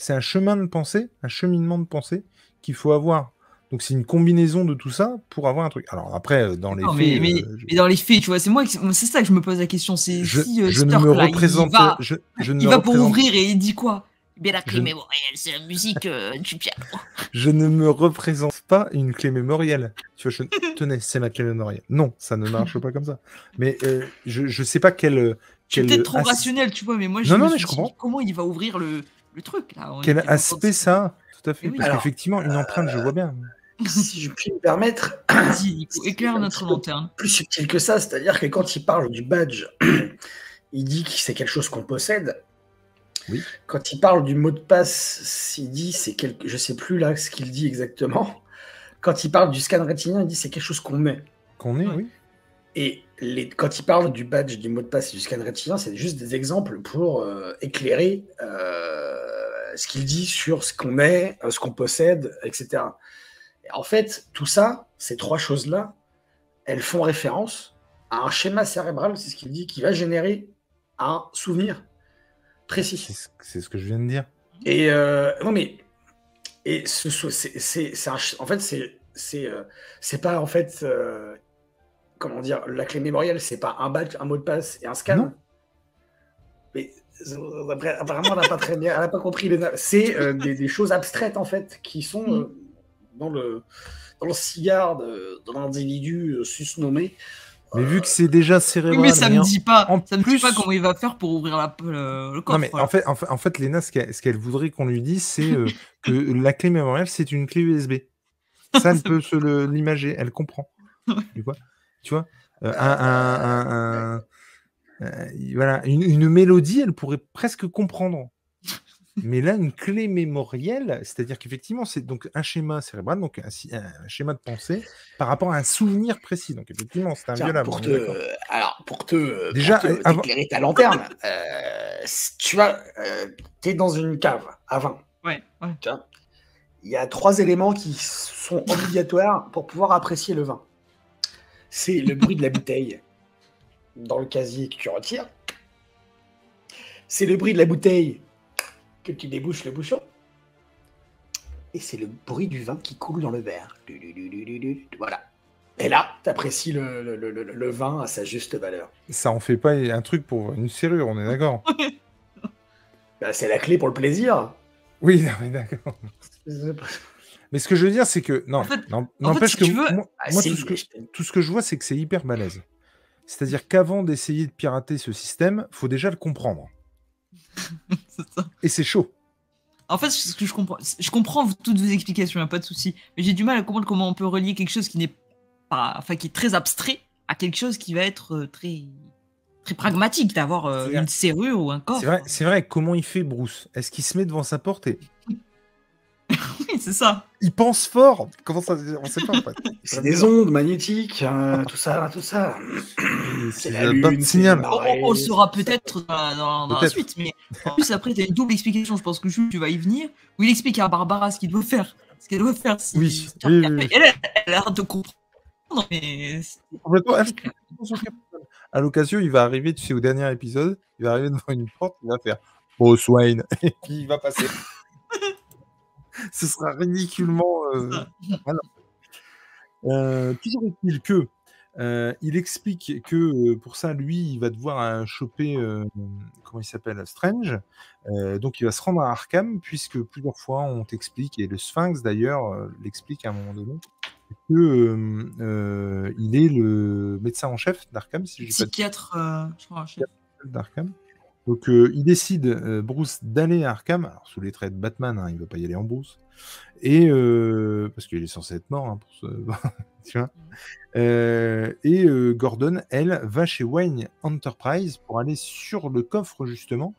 C'est un chemin de pensée, un cheminement de pensée qu'il faut avoir. Donc, c'est une combinaison de tout ça pour avoir un truc. Alors après, euh, dans les Non, faits, mais, mais, euh, je- mais dans les faits, tu vois, c'est moi, qui- c'est ça que je me pose la question. C'est je, si euh, je ne me là, il représente, va, je, je ne il me va pour représente- ouvrir et il dit quoi? Mais la Je clé ne- mémorielle, c'est la musique euh, du piano. je ne me représente pas une clé mémorielle. Tu vois, je tenez, c'est ma clé mémorielle. Non, ça ne marche pas comme ça. Mais euh, je, je sais pas quel, Je quel peut-être trop as- rationnel, tu vois, mais moi, je Non, non, mais je comprends. comment il va ouvrir le, le truc là quel de aspect ça? Tout à fait. Oui, Parce alors, qu'effectivement, une empreinte, je vois bien. si je puis me permettre, Vas-y, Nico, éclaire notre lanterne. plus subtil que ça, c'est-à-dire que quand il parle du badge, il dit que c'est quelque chose qu'on possède. Oui. Quand il parle du mot de passe, il dit c'est quelque, je sais plus là ce qu'il dit exactement. Quand il parle du scan rétinien, il dit c'est quelque chose qu'on met. Qu'on est, oui. Et les, quand il parle du badge, du mot de passe et du scan rétinien, c'est juste des exemples pour euh, éclairer euh, ce qu'il dit sur ce qu'on est, euh, ce qu'on possède, etc. Et en fait, tout ça, ces trois choses-là, elles font référence à un schéma cérébral, c'est ce qu'il dit, qui va générer un souvenir précis. C'est ce- que je viens de dire. Et euh, non mais et ce c'est en fait c'est c'est euh, c'est pas en fait euh, comment dire la clé mémorielle c'est pas un badge un mot de passe et un scan. Non. Mais euh, apparemment elle n'a pas très bien elle a pas compris les c'est euh, des, des choses abstraites en fait qui sont Mm. euh, dans le dans le cigare de, de l'individu euh, susnommé. Mais vu que c'est déjà Oui, cérébral. mais ça et me dit pas, en ça me plus- dit pas comment il va faire pour ouvrir la, le, le coffre. Non, mais en fait, en fait, en fait Léna, ce qu'elle ce qu'elle voudrait qu'on lui dise, c'est euh, que la clé mémorielle, c'est une clé USB. Ça, elle peut se le- l'imager, elle comprend. Tu vois, tu vois? Euh, un, un- un- un- euh, voilà, une, une mélodie, elle pourrait presque comprendre. Mais là, une clé mémorielle, c'est-à-dire qu'effectivement, c'est donc un schéma cérébral, donc un, schéma de pensée par rapport à un souvenir précis. Donc effectivement, c'est inviolable. pour te, alors, pour te, Déjà, pour te euh, avant- éclairer ta lanterne, euh, tu vois, euh, t'es dans une cave à vin. Ouais, ouais. tu vois. Il y a trois éléments qui sont obligatoires pour pouvoir apprécier le vin. C'est le bruit de la bouteille dans le casier que tu retires. C'est le bruit de la bouteille que tu débouches le bouchon. et c'est le bruit du vin qui coule dans le verre. Voilà. Et là, t'apprécies le, le, le, le, vin à sa juste valeur. Ça en fait pas un truc pour une serrure, on est d'accord bah, C'est la clé pour le plaisir. Oui, d'accord. Mais ce que je veux dire, c'est que. Non, n'empêche que. Moi, ah, tout, ce que, tout, ce que, je vois, c'est que c'est hyper balèze. C'est-à-dire qu'avant d'essayer de pirater ce système, faut déjà le comprendre. Et c'est chaud. En fait, ce que je comprends, je comprends toutes vos explications, il a pas de souci. Mais j'ai du mal à comprendre comment on peut relier quelque chose qui n'est pas, enfin, qui est très abstrait à quelque chose qui va être euh, très, très pragmatique, d'avoir euh, une serrure ou un corps. C'est vrai, c'est vrai. Comment il fait Bruce? Est-ce qu'il se met devant sa porte et oui, c'est ça. Il pense fort. Comment ça On sait pas en fait. C'est des ondes magnétiques, hein, tout ça, tout ça. C'est la lune, signal. On, le saura peut-être dans, la suite, mais en plus après tu as une double explication. Je pense que tu vas y venir, où il explique à Barbara ce qu'il doit faire, ce qu'elle doit faire. Si, oui. Elle, elle, a l'air de comprendre, mais à l'occasion, il va arriver, tu sais, au dernier épisode, il va arriver devant une porte, il va faire Bruce Wayne, et puis il va passer. Ce sera ridiculement. Euh, euh, toujours est-il que euh, il explique que pour ça, lui, il va devoir choper, comment il s'appelle, Strange. donc, il va se rendre à Arkham, puisque plusieurs fois, on t'explique, et le Sphinx d'ailleurs l'explique à un moment donné, que il est le médecin en chef d'Arkham, si je Psychiatre, je crois, chef d'Arkham. Donc euh, il décide, euh, Bruce, d'aller à Arkham, alors, sous les traits de Batman, hein, il ne va pas y aller en Bruce, et euh, parce qu'il est censé être mort, hein, pour ce... tu vois. Et Gordon, elle, va chez Wayne Enterprise pour aller sur le coffre justement,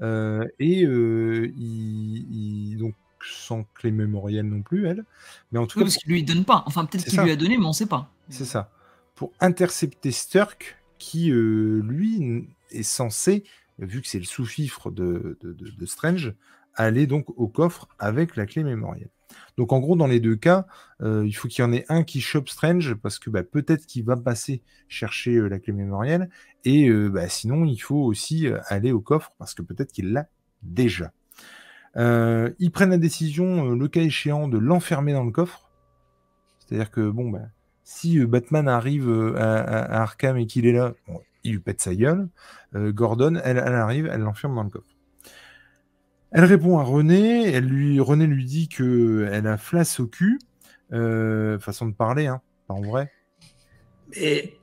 et il, donc sans clé mémorielle non plus, elle, mais en tout cas parce qu'il lui donne pas, enfin peut-être qu'il lui a donné, mais on ne sait pas. C'est ça, pour intercepter Sturk, qui lui est censé vu que c'est le sous-fifre de, Strange, aller donc au coffre avec la clé mémorielle. Donc en gros, dans les deux cas, euh, il faut qu'il y en ait un qui chope Strange parce que bah, peut-être qu'il va passer chercher euh, la clé mémorielle et euh, bah, sinon il faut aussi aller au coffre parce que peut-être qu'il l'a déjà. ils prennent la décision, le cas échéant, de l'enfermer dans le coffre. C'est-à-dire que bon, bah, si Batman arrive à, Arkham et qu'il est là, il lui pète sa gueule. Euh, Gordon, elle, arrive, elle l'enferme dans le coffre. Elle répond à René, elle lui, René lui dit qu'elle a flasse au cul. Euh, façon de parler, hein, pas en vrai. Mais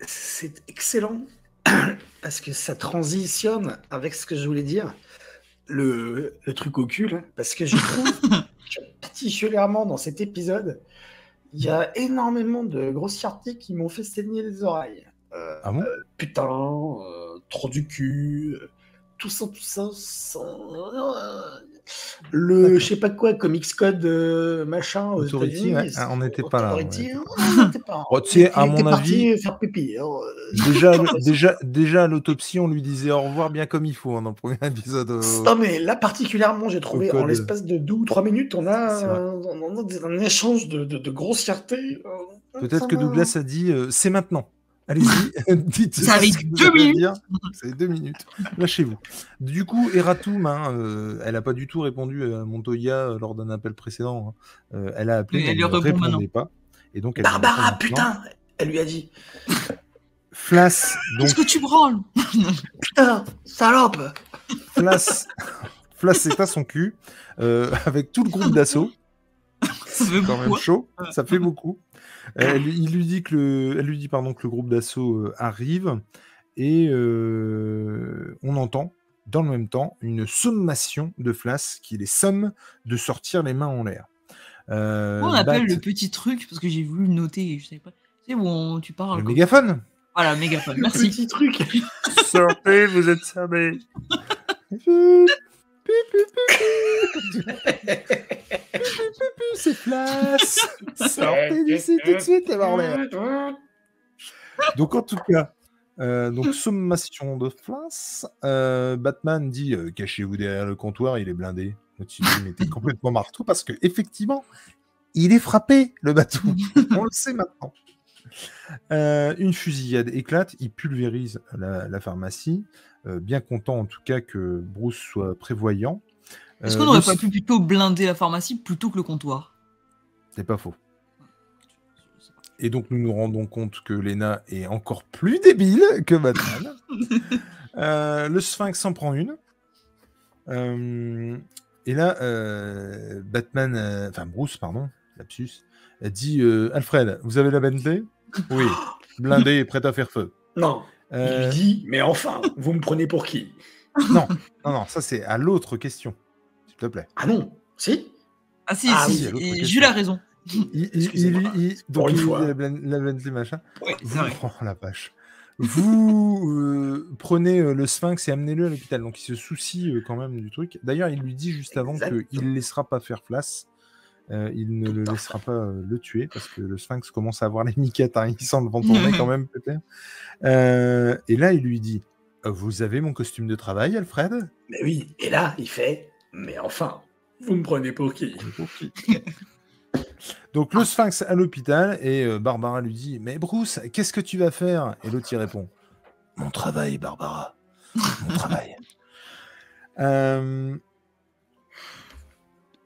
c'est excellent parce que ça transitionne avec ce que je voulais dire. Le, truc au cul, parce que je trouve particulièrement dans cet épisode, il y a énormément de grossièretés qui m'ont fait saigner les oreilles. Euh, ah euh, putain, euh, trop du cul, tout ça, tout ça, le je sais pas quoi Comics Code machin Authority ah, on n'était pas là oh, tu sais à mon avis faire pipi, hein, déjà déjà déjà l'autopsie on lui disait au revoir bien comme il faut hein, dans le premier épisode non mais là particulièrement j'ai trouvé en l'espace de deux ou trois minutes on a, un échange de, de, grossièreté peut-être que Douglas a dit c'est maintenant Allez-y, dites ça arrive deux minutes. C'est deux minutes. Lâchez-vous. Du coup, Eratum, hein, euh, elle n'a pas du tout répondu à Montoya euh, lors d'un appel précédent. Hein. Euh, elle a appelé, elle, ne répondait pas. Et donc, elle Barbara, putain Elle lui a dit. Flas. Qu'est-ce que tu branles? Putain, salope Flas, Flas c'est à son cul, avec tout le groupe d'assaut. C'est quand même chaud. Ça fait beaucoup elle, il lui dit que le, elle lui dit pardon, que le groupe d'assaut euh, arrive et euh, on entend dans le même temps une sommation de Flas qui les somme de sortir les mains en l'air. Euh, on appelle le petit truc? Parce que j'ai voulu le noter, je sais pas. Tu sais où tu parles. Le mégaphone. Voilà, mégaphone. Merci. Le petit truc. Sortez, vous êtes savés. c'est place Sortez d'ici tout de suite, Donc, en tout cas, euh, sommation de place. Euh, Batman dit euh, cachez-vous derrière le comptoir, il est blindé. il était complètement marteau parce que effectivement, il est frappé le bateau. On le sait maintenant. une fusillade éclate, il pulvérise la pharmacie. Bien content en tout cas que Bruce soit prévoyant. Est-ce qu'on n'aurait pas pu plutôt blinder la pharmacie plutôt que le comptoir? C'est pas faux. Et donc nous nous rendons compte que Lena est encore plus débile que Batman. le Sphinx s'en prend une. et là, Batman, enfin Bruce, pardon, lapsus, dit Alfred, vous avez la Bentley Oui, blindée et prête à faire feu. Non. Il lui dit Mais enfin, vous me prenez pour qui? Non, non, non, ça c'est à l'autre question, s'il te plaît. Ah non, si? Ah si, ah, si, oui, la raison. Il, il, donc il fois. la, Bentley machin. Oui, vous, oh, la vache. Vous euh, prenez euh, le sphinx et amenez-le à l'hôpital. Donc il se soucie euh, quand même du truc. D'ailleurs, il lui dit juste avant qu'il ne laissera pas faire place. Il ne le laissera pas le tuer parce que le sphinx commence à avoir les niquettes. Hein, il sent le vent tourner quand même peut-être. et là, il lui dit Vous avez mon costume de travail, Alfred? Mais oui. Et là, il fait Mais enfin, vous me prenez pour qui, pour qui? Donc le sphinx à l'hôpital et euh, Barbara lui dit Mais Bruce, qu'est-ce que tu vas faire? Et l'autre y répond Mon travail, Barbara. Mon travail.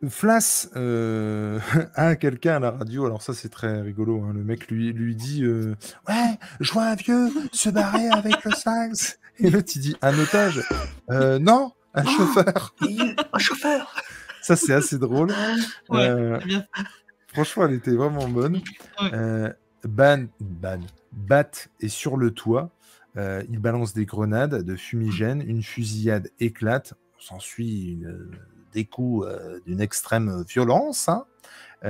Euh... Flas euh, a quelqu'un à la radio, alors ça c'est très rigolo, hein. le mec lui, lui dit euh, Ouais, je vois un vieux se barrer avec le sphinx. Et l'autre il dit Un otage Non, un oh, chauffeur. un chauffeur Ça c'est assez drôle. Ouais, bien Franchement, elle était vraiment bonne. Euh, ban, ban, Bat est sur le toit. Euh, il balance des grenades de fumigène. Une fusillade éclate. On s'ensuit des coups euh, d'une extrême violence. Hein.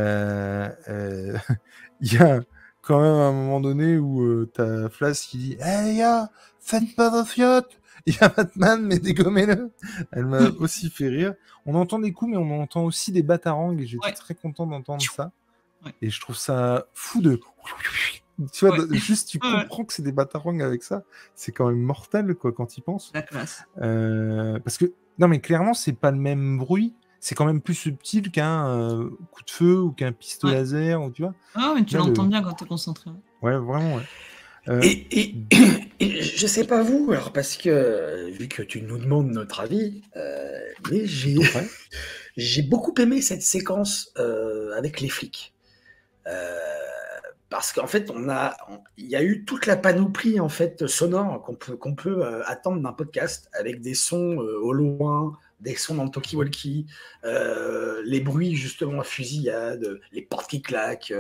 Il y a quand même un moment donné où tu as Flash qui dit Hey les gars, faites pas de fiottes il y a Batman, mais dégommez-le. Elle m'a aussi fait rire. On entend des coups, mais on entend aussi des batarangs, et j'étais très content d'entendre ça. Et je trouve ça fou de. Tu vois, juste tu comprends que c'est des batarangs avec ça. C'est quand même mortel, quoi, quand il pense. La classe. Euh, parce que, non, mais clairement, c'est pas le même bruit. C'est quand même plus subtil qu'un euh, coup de feu ou qu'un pistolet laser, ou tu vois. Ah, mais tu l'entends bien quand tu es concentré. Ouais, vraiment, ouais. Euh, et, et, je sais pas vous, alors parce que vu que tu nous demandes notre avis, euh, mais j'ai j'ai beaucoup aimé cette séquence euh, avec les flics. Parce qu'en fait, on a, il y a eu toute la panoplie en fait sonore qu'on peut qu'on peut attendre d'un podcast avec des sons au loin, des sons dans le talkie-walkie, les bruits justement à fusillade, les portes qui claquent,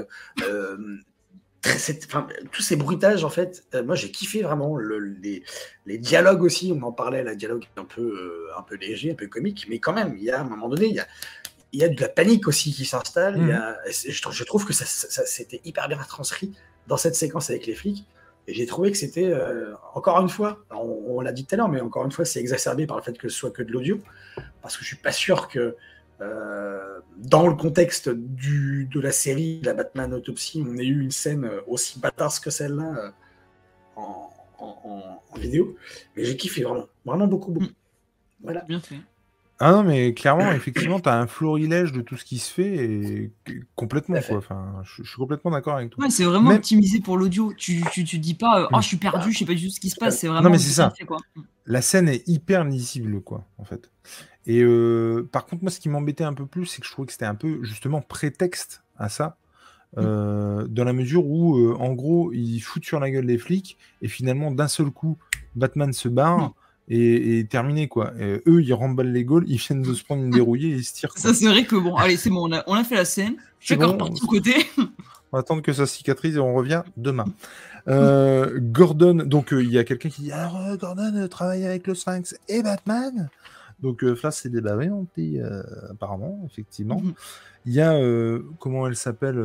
tous ces bruitages, en fait, euh, moi j'ai kiffé vraiment les, dialogues aussi. On en parlait, la dialogue un peu, euh, un peu léger, un peu comique, mais quand même, il y a à un moment donné, il y a, il y a de la panique aussi qui s'installe. Mmh. Je, trouve que ça, c'était hyper bien transcrit dans cette séquence avec les flics. Et j'ai trouvé que c'était, euh, encore une fois, on, l'a dit tout à l'heure, mais encore une fois, c'est exacerbé par le fait que ce soit que de l'audio. Parce que je suis pas sûr que euh, dans le contexte du, de la série La Batman Autopsy, on a eu une scène aussi bâtarde que celle-là euh, en, vidéo. Mais j'ai kiffé vraiment, vraiment beaucoup, beaucoup. Mm. Voilà. Bien fait. Ah non, mais clairement, effectivement, tu as un florilège de tout ce qui se fait et complètement, quoi. Enfin, je, suis complètement d'accord avec toi. Ouais, c'est vraiment optimisé pour l'audio. Tu, tu, tu, dis pas, euh, oh, je suis perdu, je sais pas du tout ce qui se passe. C'est vraiment. Non, mais c'est ça. La scène est hyper lisible, quoi, en fait. Et euh, par contre, moi, ce qui m'embêtait un peu plus, c'est que je trouvais que c'était un peu justement prétexte à ça. Mmh. Euh, dans la mesure où, euh, en gros, ils foutent sur la gueule des flics et finalement, d'un seul coup, Batman se barre mmh. Et, terminé quoi. eux, ils remballent les gaules, ils viennent de se prendre une dérouillée et ils se tirent. Ça, c'est vrai que bon, allez, c'est bon, on a, fait la scène, chacun bon, de côté. on va attendre que ça cicatrise et on revient demain. Gordon, donc il y a quelqu'un qui dit Alors, Gordon travaille avec le Sphinx et Batman donc euh, débarré, on dit, euh, apparemment, effectivement. Mhm. Il y a, euh, comment elle s'appelle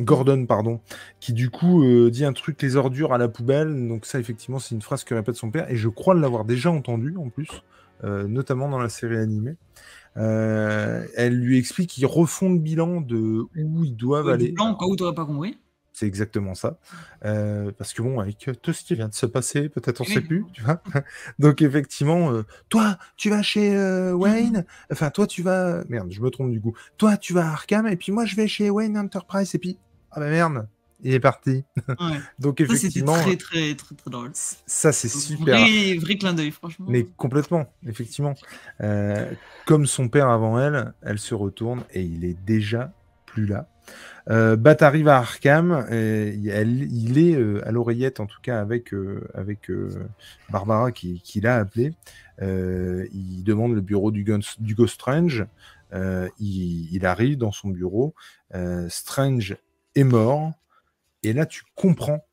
Gordon, pardon, qui du coup dit un truc, les ordures à la poubelle. Donc ça, effectivement, c'est une phrase que répète son père. Et je crois l'avoir déjà entendu en plus, notamment dans la série animée. elle lui explique qu'ils refont le bilan de où ils doivent aller. Bilan, quoi, où tu pas compris c'est exactement ça. Euh, parce que bon, avec tout ce qui vient de se passer, peut-être on ne sait plus, tu vois. Donc effectivement, euh, toi, tu vas chez euh, Wayne, enfin toi, tu vas... Merde, je me trompe du coup. Toi, tu vas à Arkham, et puis moi, je vais chez Wayne Enterprise, et puis... Ah bah merde, il est parti. Ouais. Donc Ça, effectivement, très, très, très, très drôle. ça c'est super. Vrai, vrai clin d'œil, franchement. Mais complètement, effectivement. Euh, comme son père avant elle, elle se retourne et il est déjà plus là. Euh, Bat arrive à Arkham, et elle- il est euh, à l'oreillette en tout cas avec, euh, avec Barbara qui, qui l'a appelé. Il demande le bureau du, Gun- du Ghost Strange. Il, il arrive dans son bureau. Strange est mort. Et là, tu comprends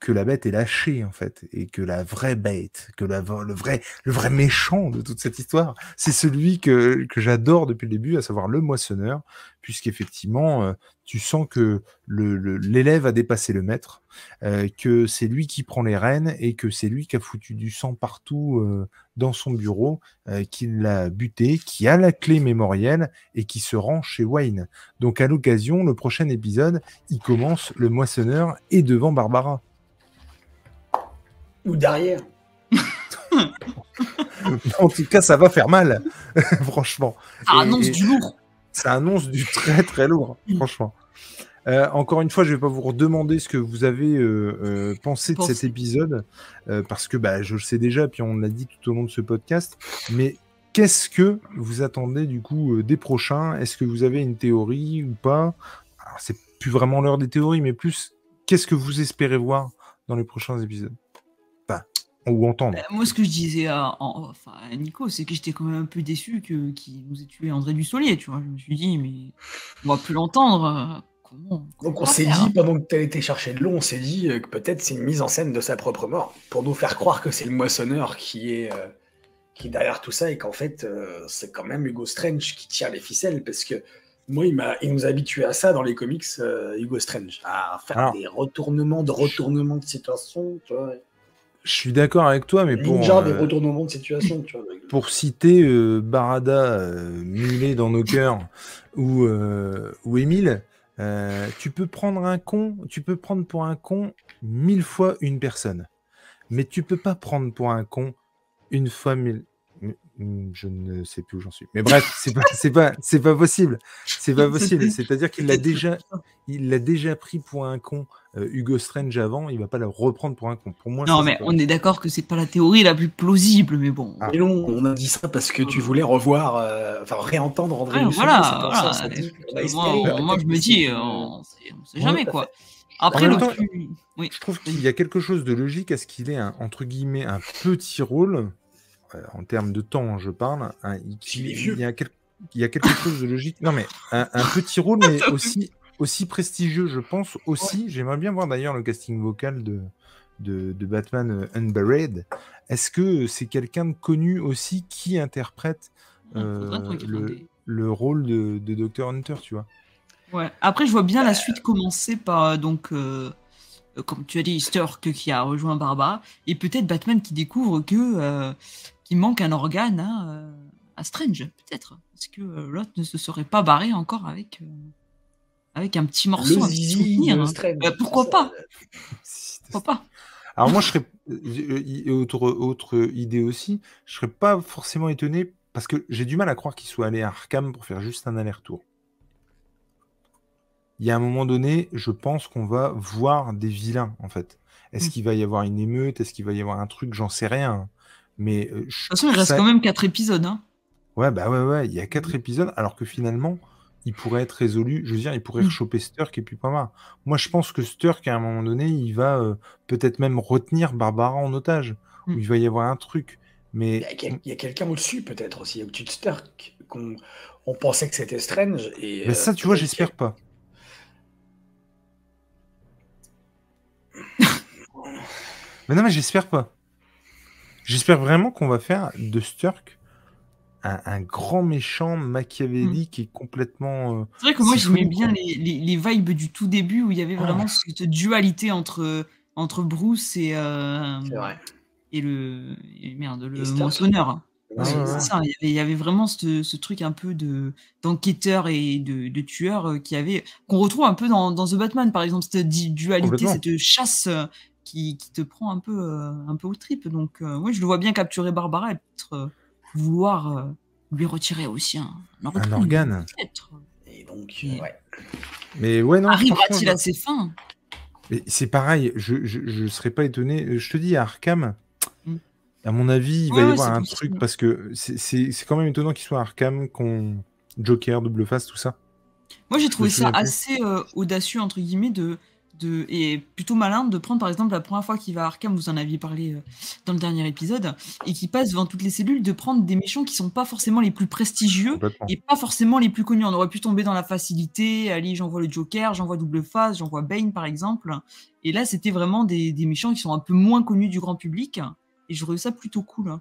que la bête est lâchée en fait et que la vraie bête, que la, le vrai le vrai méchant de toute cette histoire, c'est celui que, que j'adore depuis le début, à savoir le moissonneur, puisqu'effectivement euh, tu sens que le- le- l'élève a dépassé le maître, euh, que c'est lui qui prend les rênes et que c'est lui qui a foutu du sang partout euh, dans son bureau, euh, qui l'a buté, qui a la clé mémorielle et qui se rend chez Wayne. Donc à l'occasion, le prochain épisode, il commence le moissonneur et devant Barbara. Ou derrière. en tout cas, ça va faire mal, franchement. Ça Et- annonce et- du lourd. Ça annonce du très très lourd, franchement. Euh, encore une fois, je vais pas vous redemander ce que vous avez euh, euh, pensé de cet épisode, euh, parce que bah, je le sais déjà, puis on l'a dit tout au long de ce podcast. Mais qu'est-ce que vous attendez du coup euh, des prochains? Est-ce que vous avez une théorie ou pas? Alors, c'est plus vraiment l'heure des théories, mais plus qu'est-ce que vous espérez voir dans les prochains épisodes? Ou entendre. Bah, moi, ce que je disais à, en- enfin, à Nico, c'est que j'étais quand même un peu déçu que- qu'il nous ait tué André Dussolier, tu vois. Je me suis dit, mais on va plus l'entendre. euh, Comment, comment Donc on s'est dit, pendant que tu as été chercher de l'eau, on s'est dit euh, que peut-être c'est une mise en scène de sa propre mort, pour nous faire croire que c'est le moissonneur qui est, euh, qui est derrière tout ça, et qu'en fait, euh, c'est quand même Hugo Strange qui tire les ficelles, parce que moi, il, m'a, il nous a habitués à ça dans les comics, euh, Hugo Strange, à faire Alors. des retournements de retournements de situation, tu vois. Je suis d'accord avec toi, mais pour, Ninja des euh, retournements de situation, tu vois. pour citer euh, Barada euh, mulet dans nos cœurs ou, euh, ou Émile, euh, tu peux prendre un con, tu peux prendre pour un con mille fois une personne, mais tu peux pas prendre pour un con une fois mille. Hmm, Je ne sais plus où j'en suis. Mais bref, c'est pas, c'est pas, c'est pas possible. C'est pas possible. C'est-à-dire qu'il l'a déjà, il l'a déjà pris pour un con. euh, Hugo Strange avant, il va pas le reprendre pour un con. Pour moi, Non, ça, mais pas on est d'accord que c'est pas la théorie la plus plausible, mais bon. Ah. Mais non, on a dit ça parce que tu voulais revoir, euh, enfin réentendre André voilà, ça, dit, a Moi, je me dis, euh, on sait, on sait jamais quoi. Après, En le même temps, plus. Oui. Je trouve qu'il y a quelque chose de logique à ce qu'il ait un, entre guillemets un petit rôle, euh, en termes de temps, je parle. un- il, Il est vieux. il y a quel- il y a quelque chose de logique. Non, mais un, un petit rôle, mais aussi, aussi prestigieux, je pense. Aussi, j'aimerais bien voir d'ailleurs le casting vocal de, de, de Batman euh, Unburied. Est-ce que c'est quelqu'un de connu aussi qui interprète euh, le, rôle de, de Dr. Hunter, tu vois? Ouais. Après, je vois bien la suite commencer par, euh, donc, euh, euh, comme tu as dit, Stark qui a rejoint Barbara, et peut-être Batman qui découvre que euh, qu'il manque un organe à, euh, à Strange, peut-être. Parce que euh, l'autre ne se serait pas barré encore avec, euh, avec un petit morceau, Le un petit souvenir. hein. Bah, pourquoi pas Pourquoi pas Alors moi, je serais et autre autre idée aussi, je serais pas forcément étonné parce que j'ai du mal à croire qu'il soit allé à Arkham pour faire juste un aller-retour. Il y a un moment donné, je pense qu'on va voir des vilains en fait. Est-ce Mm. qu'il va y avoir une émeute? Est-ce qu'il va y avoir un truc? J'en sais rien. Mais euh, je- De toute façon, il reste ça- quand même quatre épisodes. Hein. Ouais, bah ouais, ouais, il y a quatre épisodes, alors que finalement, il pourrait être résolu. Je veux dire, il pourrait Mm. rechoper Sturk et puis pas mal. Moi, je pense que Sturk, à un moment donné, il va euh, peut-être même retenir Barbara en otage. Mm. il va y avoir un truc. Il y Mais a, quel- il y a quelqu'un au-dessus, peut-être aussi, au-dessus de Stark, qu'on on pensait que c'était Strange. Et, mais euh, ça, tu vois, j'espère pas. mais non, mais j'espère pas. J'espère vraiment qu'on va faire de Sturk un, un grand méchant machiavélique et complètement. euh, C'est vrai que moi, C'est j'aimais bien les, les, les vibes du tout début où il y avait Ah. vraiment cette dualité entre, entre Bruce et, euh, et le et merde, le moissonneur. Ah, C'est ouais, c'est ouais. ça, il y avait, il y avait vraiment ce, ce truc un peu de d'enquêteur et de, de tueur euh, qui avait qu'on retrouve un peu dans, dans The Batman par exemple cette dualité, cette chasse qui, qui te prend un peu euh, un peu aux tripes. Donc euh, moi je le vois bien capturer Barbara et peut-être euh, vouloir euh, lui retirer aussi un, organe. organe. Et donc, Et- ouais. Mais ouais, non. Arrivera-t-il à ses fins? Mais c'est pareil, je, je, je serais pas étonné. Je te dis, à Arkham, Mm. à mon avis, il va y ouais, avoir un possible. truc parce que c'est- c'est c'est quand même étonnant qu'il soit Arkham, qu'on Joker, Double Face, tout ça. Moi, j'ai trouvé ça assez euh, audacieux, entre guillemets, de, de, et plutôt malin de prendre, par exemple, la première fois qu'il va à Arkham, vous en aviez parlé euh, dans le dernier épisode, et qui passe devant toutes les cellules, de prendre des méchants qui sont pas forcément les plus prestigieux et pas forcément les plus connus. On aurait pu tomber dans la facilité, allez, j'envoie le Joker, j'envoie Double Face, j'envoie Bane, par exemple. Et là, c'était vraiment des, des méchants qui sont un peu moins connus du grand public, et je trouvais ça plutôt cool. hein.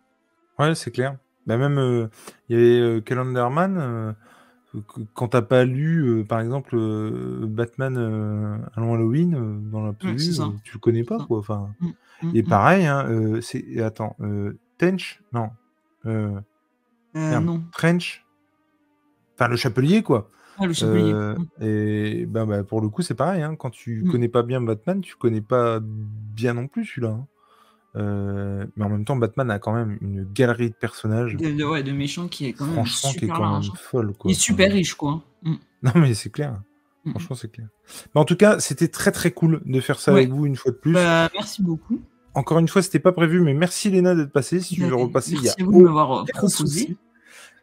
Ouais, c'est clair. Bah, même, euh, il y avait euh, Calendarman. Quand t'as pas lu, euh, par exemple, euh, Batman euh, Allons Halloween, euh, dans ça. euh, tu le connais pas, quoi. Enfin, Mm, et pareil, hein, c'est. Attends, Tench Non. Merde, non, Trench Enfin, le chapelier, quoi. Ah, le chapelier. Euh, Mm. et ben, bah, pour le coup, c'est pareil. hein, Quand tu Mm. connais pas bien Batman, tu connais pas bien non plus celui-là. hein. Euh, mais en même temps, Batman a quand même une galerie de personnages, De, ouais, de méchants qui est quand même franchement, qui est super quand même folle. Quoi. Il est super riche, quoi. Mm. Non, mais c'est clair. Mm. Franchement, c'est clair. Mais en tout cas, c'était très très cool de faire ça Ouais. avec vous une fois de plus. Bah, merci beaucoup. Encore une fois, c'était pas prévu, mais merci Léna d'être passée. Si tu veux repasser, il y a merci à vous de m'avoir proposé.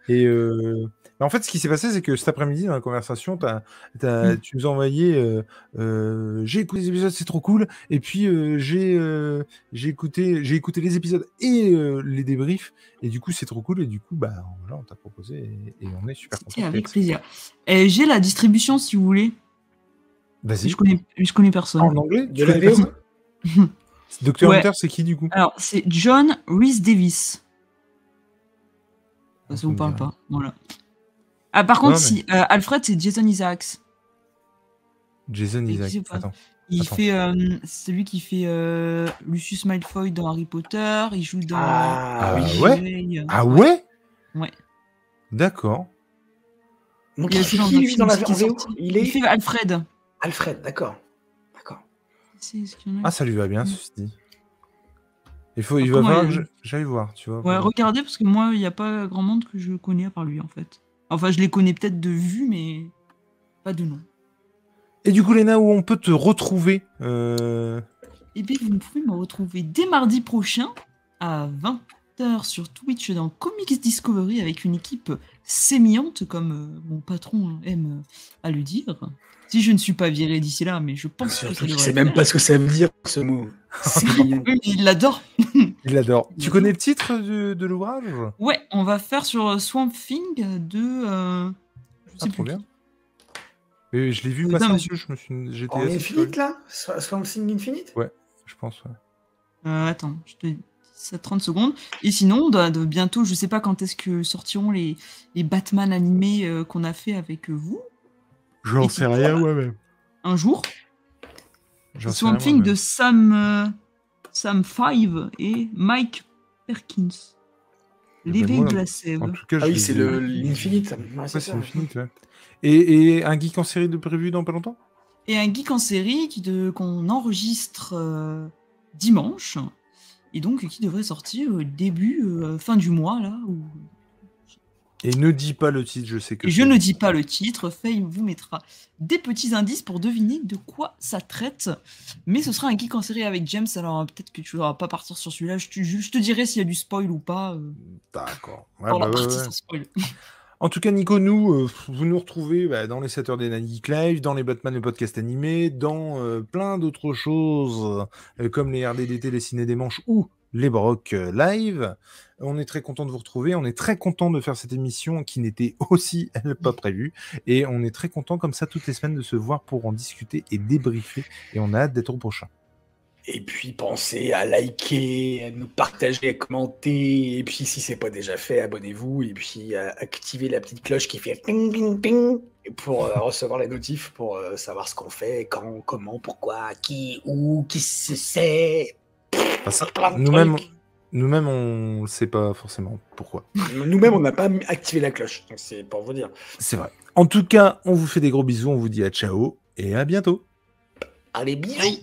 Et euh, en fait, ce qui s'est passé, c'est que cet après-midi, dans la conversation, t'as- t'as- Mm. tu nous as envoyé euh, euh, J'ai écouté les épisodes, c'est trop cool. Et puis, euh, j'ai euh, écouté, j'ai écouté les épisodes et euh, les débriefs. Et du coup, c'est trop cool. Et du coup, bah, voilà, on t'a proposé et, et on est super content. avec plaisir. Et J'ai la distribution si vous voulez. Vas-y. Je connais, je connais personne. En anglais? De la VO Docteur Ouais. Hunter, c'est qui du coup? Alors, c'est John Rhys Davis. Ça, ça vous parle pas. Voilà. Ah, par contre, Non, si euh, Alfred, c'est Jason Isaacs. Jason Et Isaac. qui c'est pas Attends. Il Attends. fait, euh, c'est lui qui fait euh, Lucius Malfoy dans Harry Potter. Il joue dans. Ah, Ah oui. ouais? Ah ouais? Ouais. D'accord. Donc, Il est il lui, film dans la VO. Il est Il fait Alfred. Alfred, d'accord. D'accord. Ah, ça lui va bien, ceci dit. Il, faut, il va comment falloir que j'aille voir, tu vois. Ouais, regardez, parce que moi, il n'y a pas grand monde que je connais à part lui, en fait. Enfin, je les connais peut-être de vue, mais pas de nom. Et du coup, Léna, où on peut te retrouver euh, Et bien, vous pouvez me retrouver dès mardi prochain à 20h sur Twitch dans Comics Discovery avec une équipe sémillante, comme euh, mon patron aime à le dire. Si je ne suis pas viré d'ici là, mais je pense que Surtout qu'il devrait sait le même pas ce que ça veut dire, ce mot. Il l'adore. Il l'adore. Tu connais le titre de, de l'ouvrage? Ouais, on va faire sur Swamp Thing de. euh, je sais Ah, trop bien. Mais je l'ai vu Euh, passer mais je me suis... J'étais Infinite, là? Sw- Swamp Thing Infinite? Ouais. je pense. ouais. Euh, attends, je te dis ça 30 secondes. Et sinon, de, de bientôt, je sais pas quand est-ce que sortiront les, les Batman animés euh, qu'on a fait avec euh, vous. J'en sais rien moi-même. Un jour. Swamp Thing de Sam, euh, Sam Five et Mike Perkins. Eh ben, Living moi, Glassave. En tout cas, Ah oui, c'est l'Infinite. Ouais, c'est ouais. Et, et un geek en série de prévu dans pas longtemps? Et un geek en série qui de- qu'on enregistre euh, dimanche. Et donc qui devrait sortir euh, début, euh, fin du mois, là. Où... Et ne dis pas le titre, je sais que Et je ne dis pas le titre, Faye vous mettra des petits indices pour deviner de quoi ça traite. Mais ce sera un geek en série avec James, alors euh, peut-être que tu ne vas pas partir sur celui-là. Je te, je te dirai s'il y a du spoil ou pas. D'accord. Ouais, pour bah la ouais, partie ouais. sans spoil. En tout cas, Nico, nous, euh, vous nous retrouvez bah, dans les Saturday Night Geek Live, dans les Batman le podcast animé, dans euh, plein d'autres choses, euh, comme les RDDT, les Ciné des Manches ou les Brock euh, Live. On est très content de vous retrouver. On est très content de faire cette émission qui n'était aussi, elle, pas prévue. Et on est très content, comme ça, toutes les semaines, de se voir pour en discuter et débriefer. Et on a hâte d'être au prochain. Et puis pensez à liker, à nous partager, à commenter. Et puis si c'est pas déjà fait, abonnez-vous. Et puis à activer la petite cloche qui fait ping ping ping pour euh, recevoir les notifs, pour euh, savoir ce qu'on fait, quand, comment, pourquoi, qui, où, qui se sait. Enfin, Nous-mêmes, nous-mêmes, on ne sait pas forcément pourquoi. Nous-mêmes, on n'a pas activé la cloche. Donc c'est pour vous dire. C'est vrai. En tout cas, on vous fait des gros bisous. On vous dit à ciao et à bientôt. Allez, bisous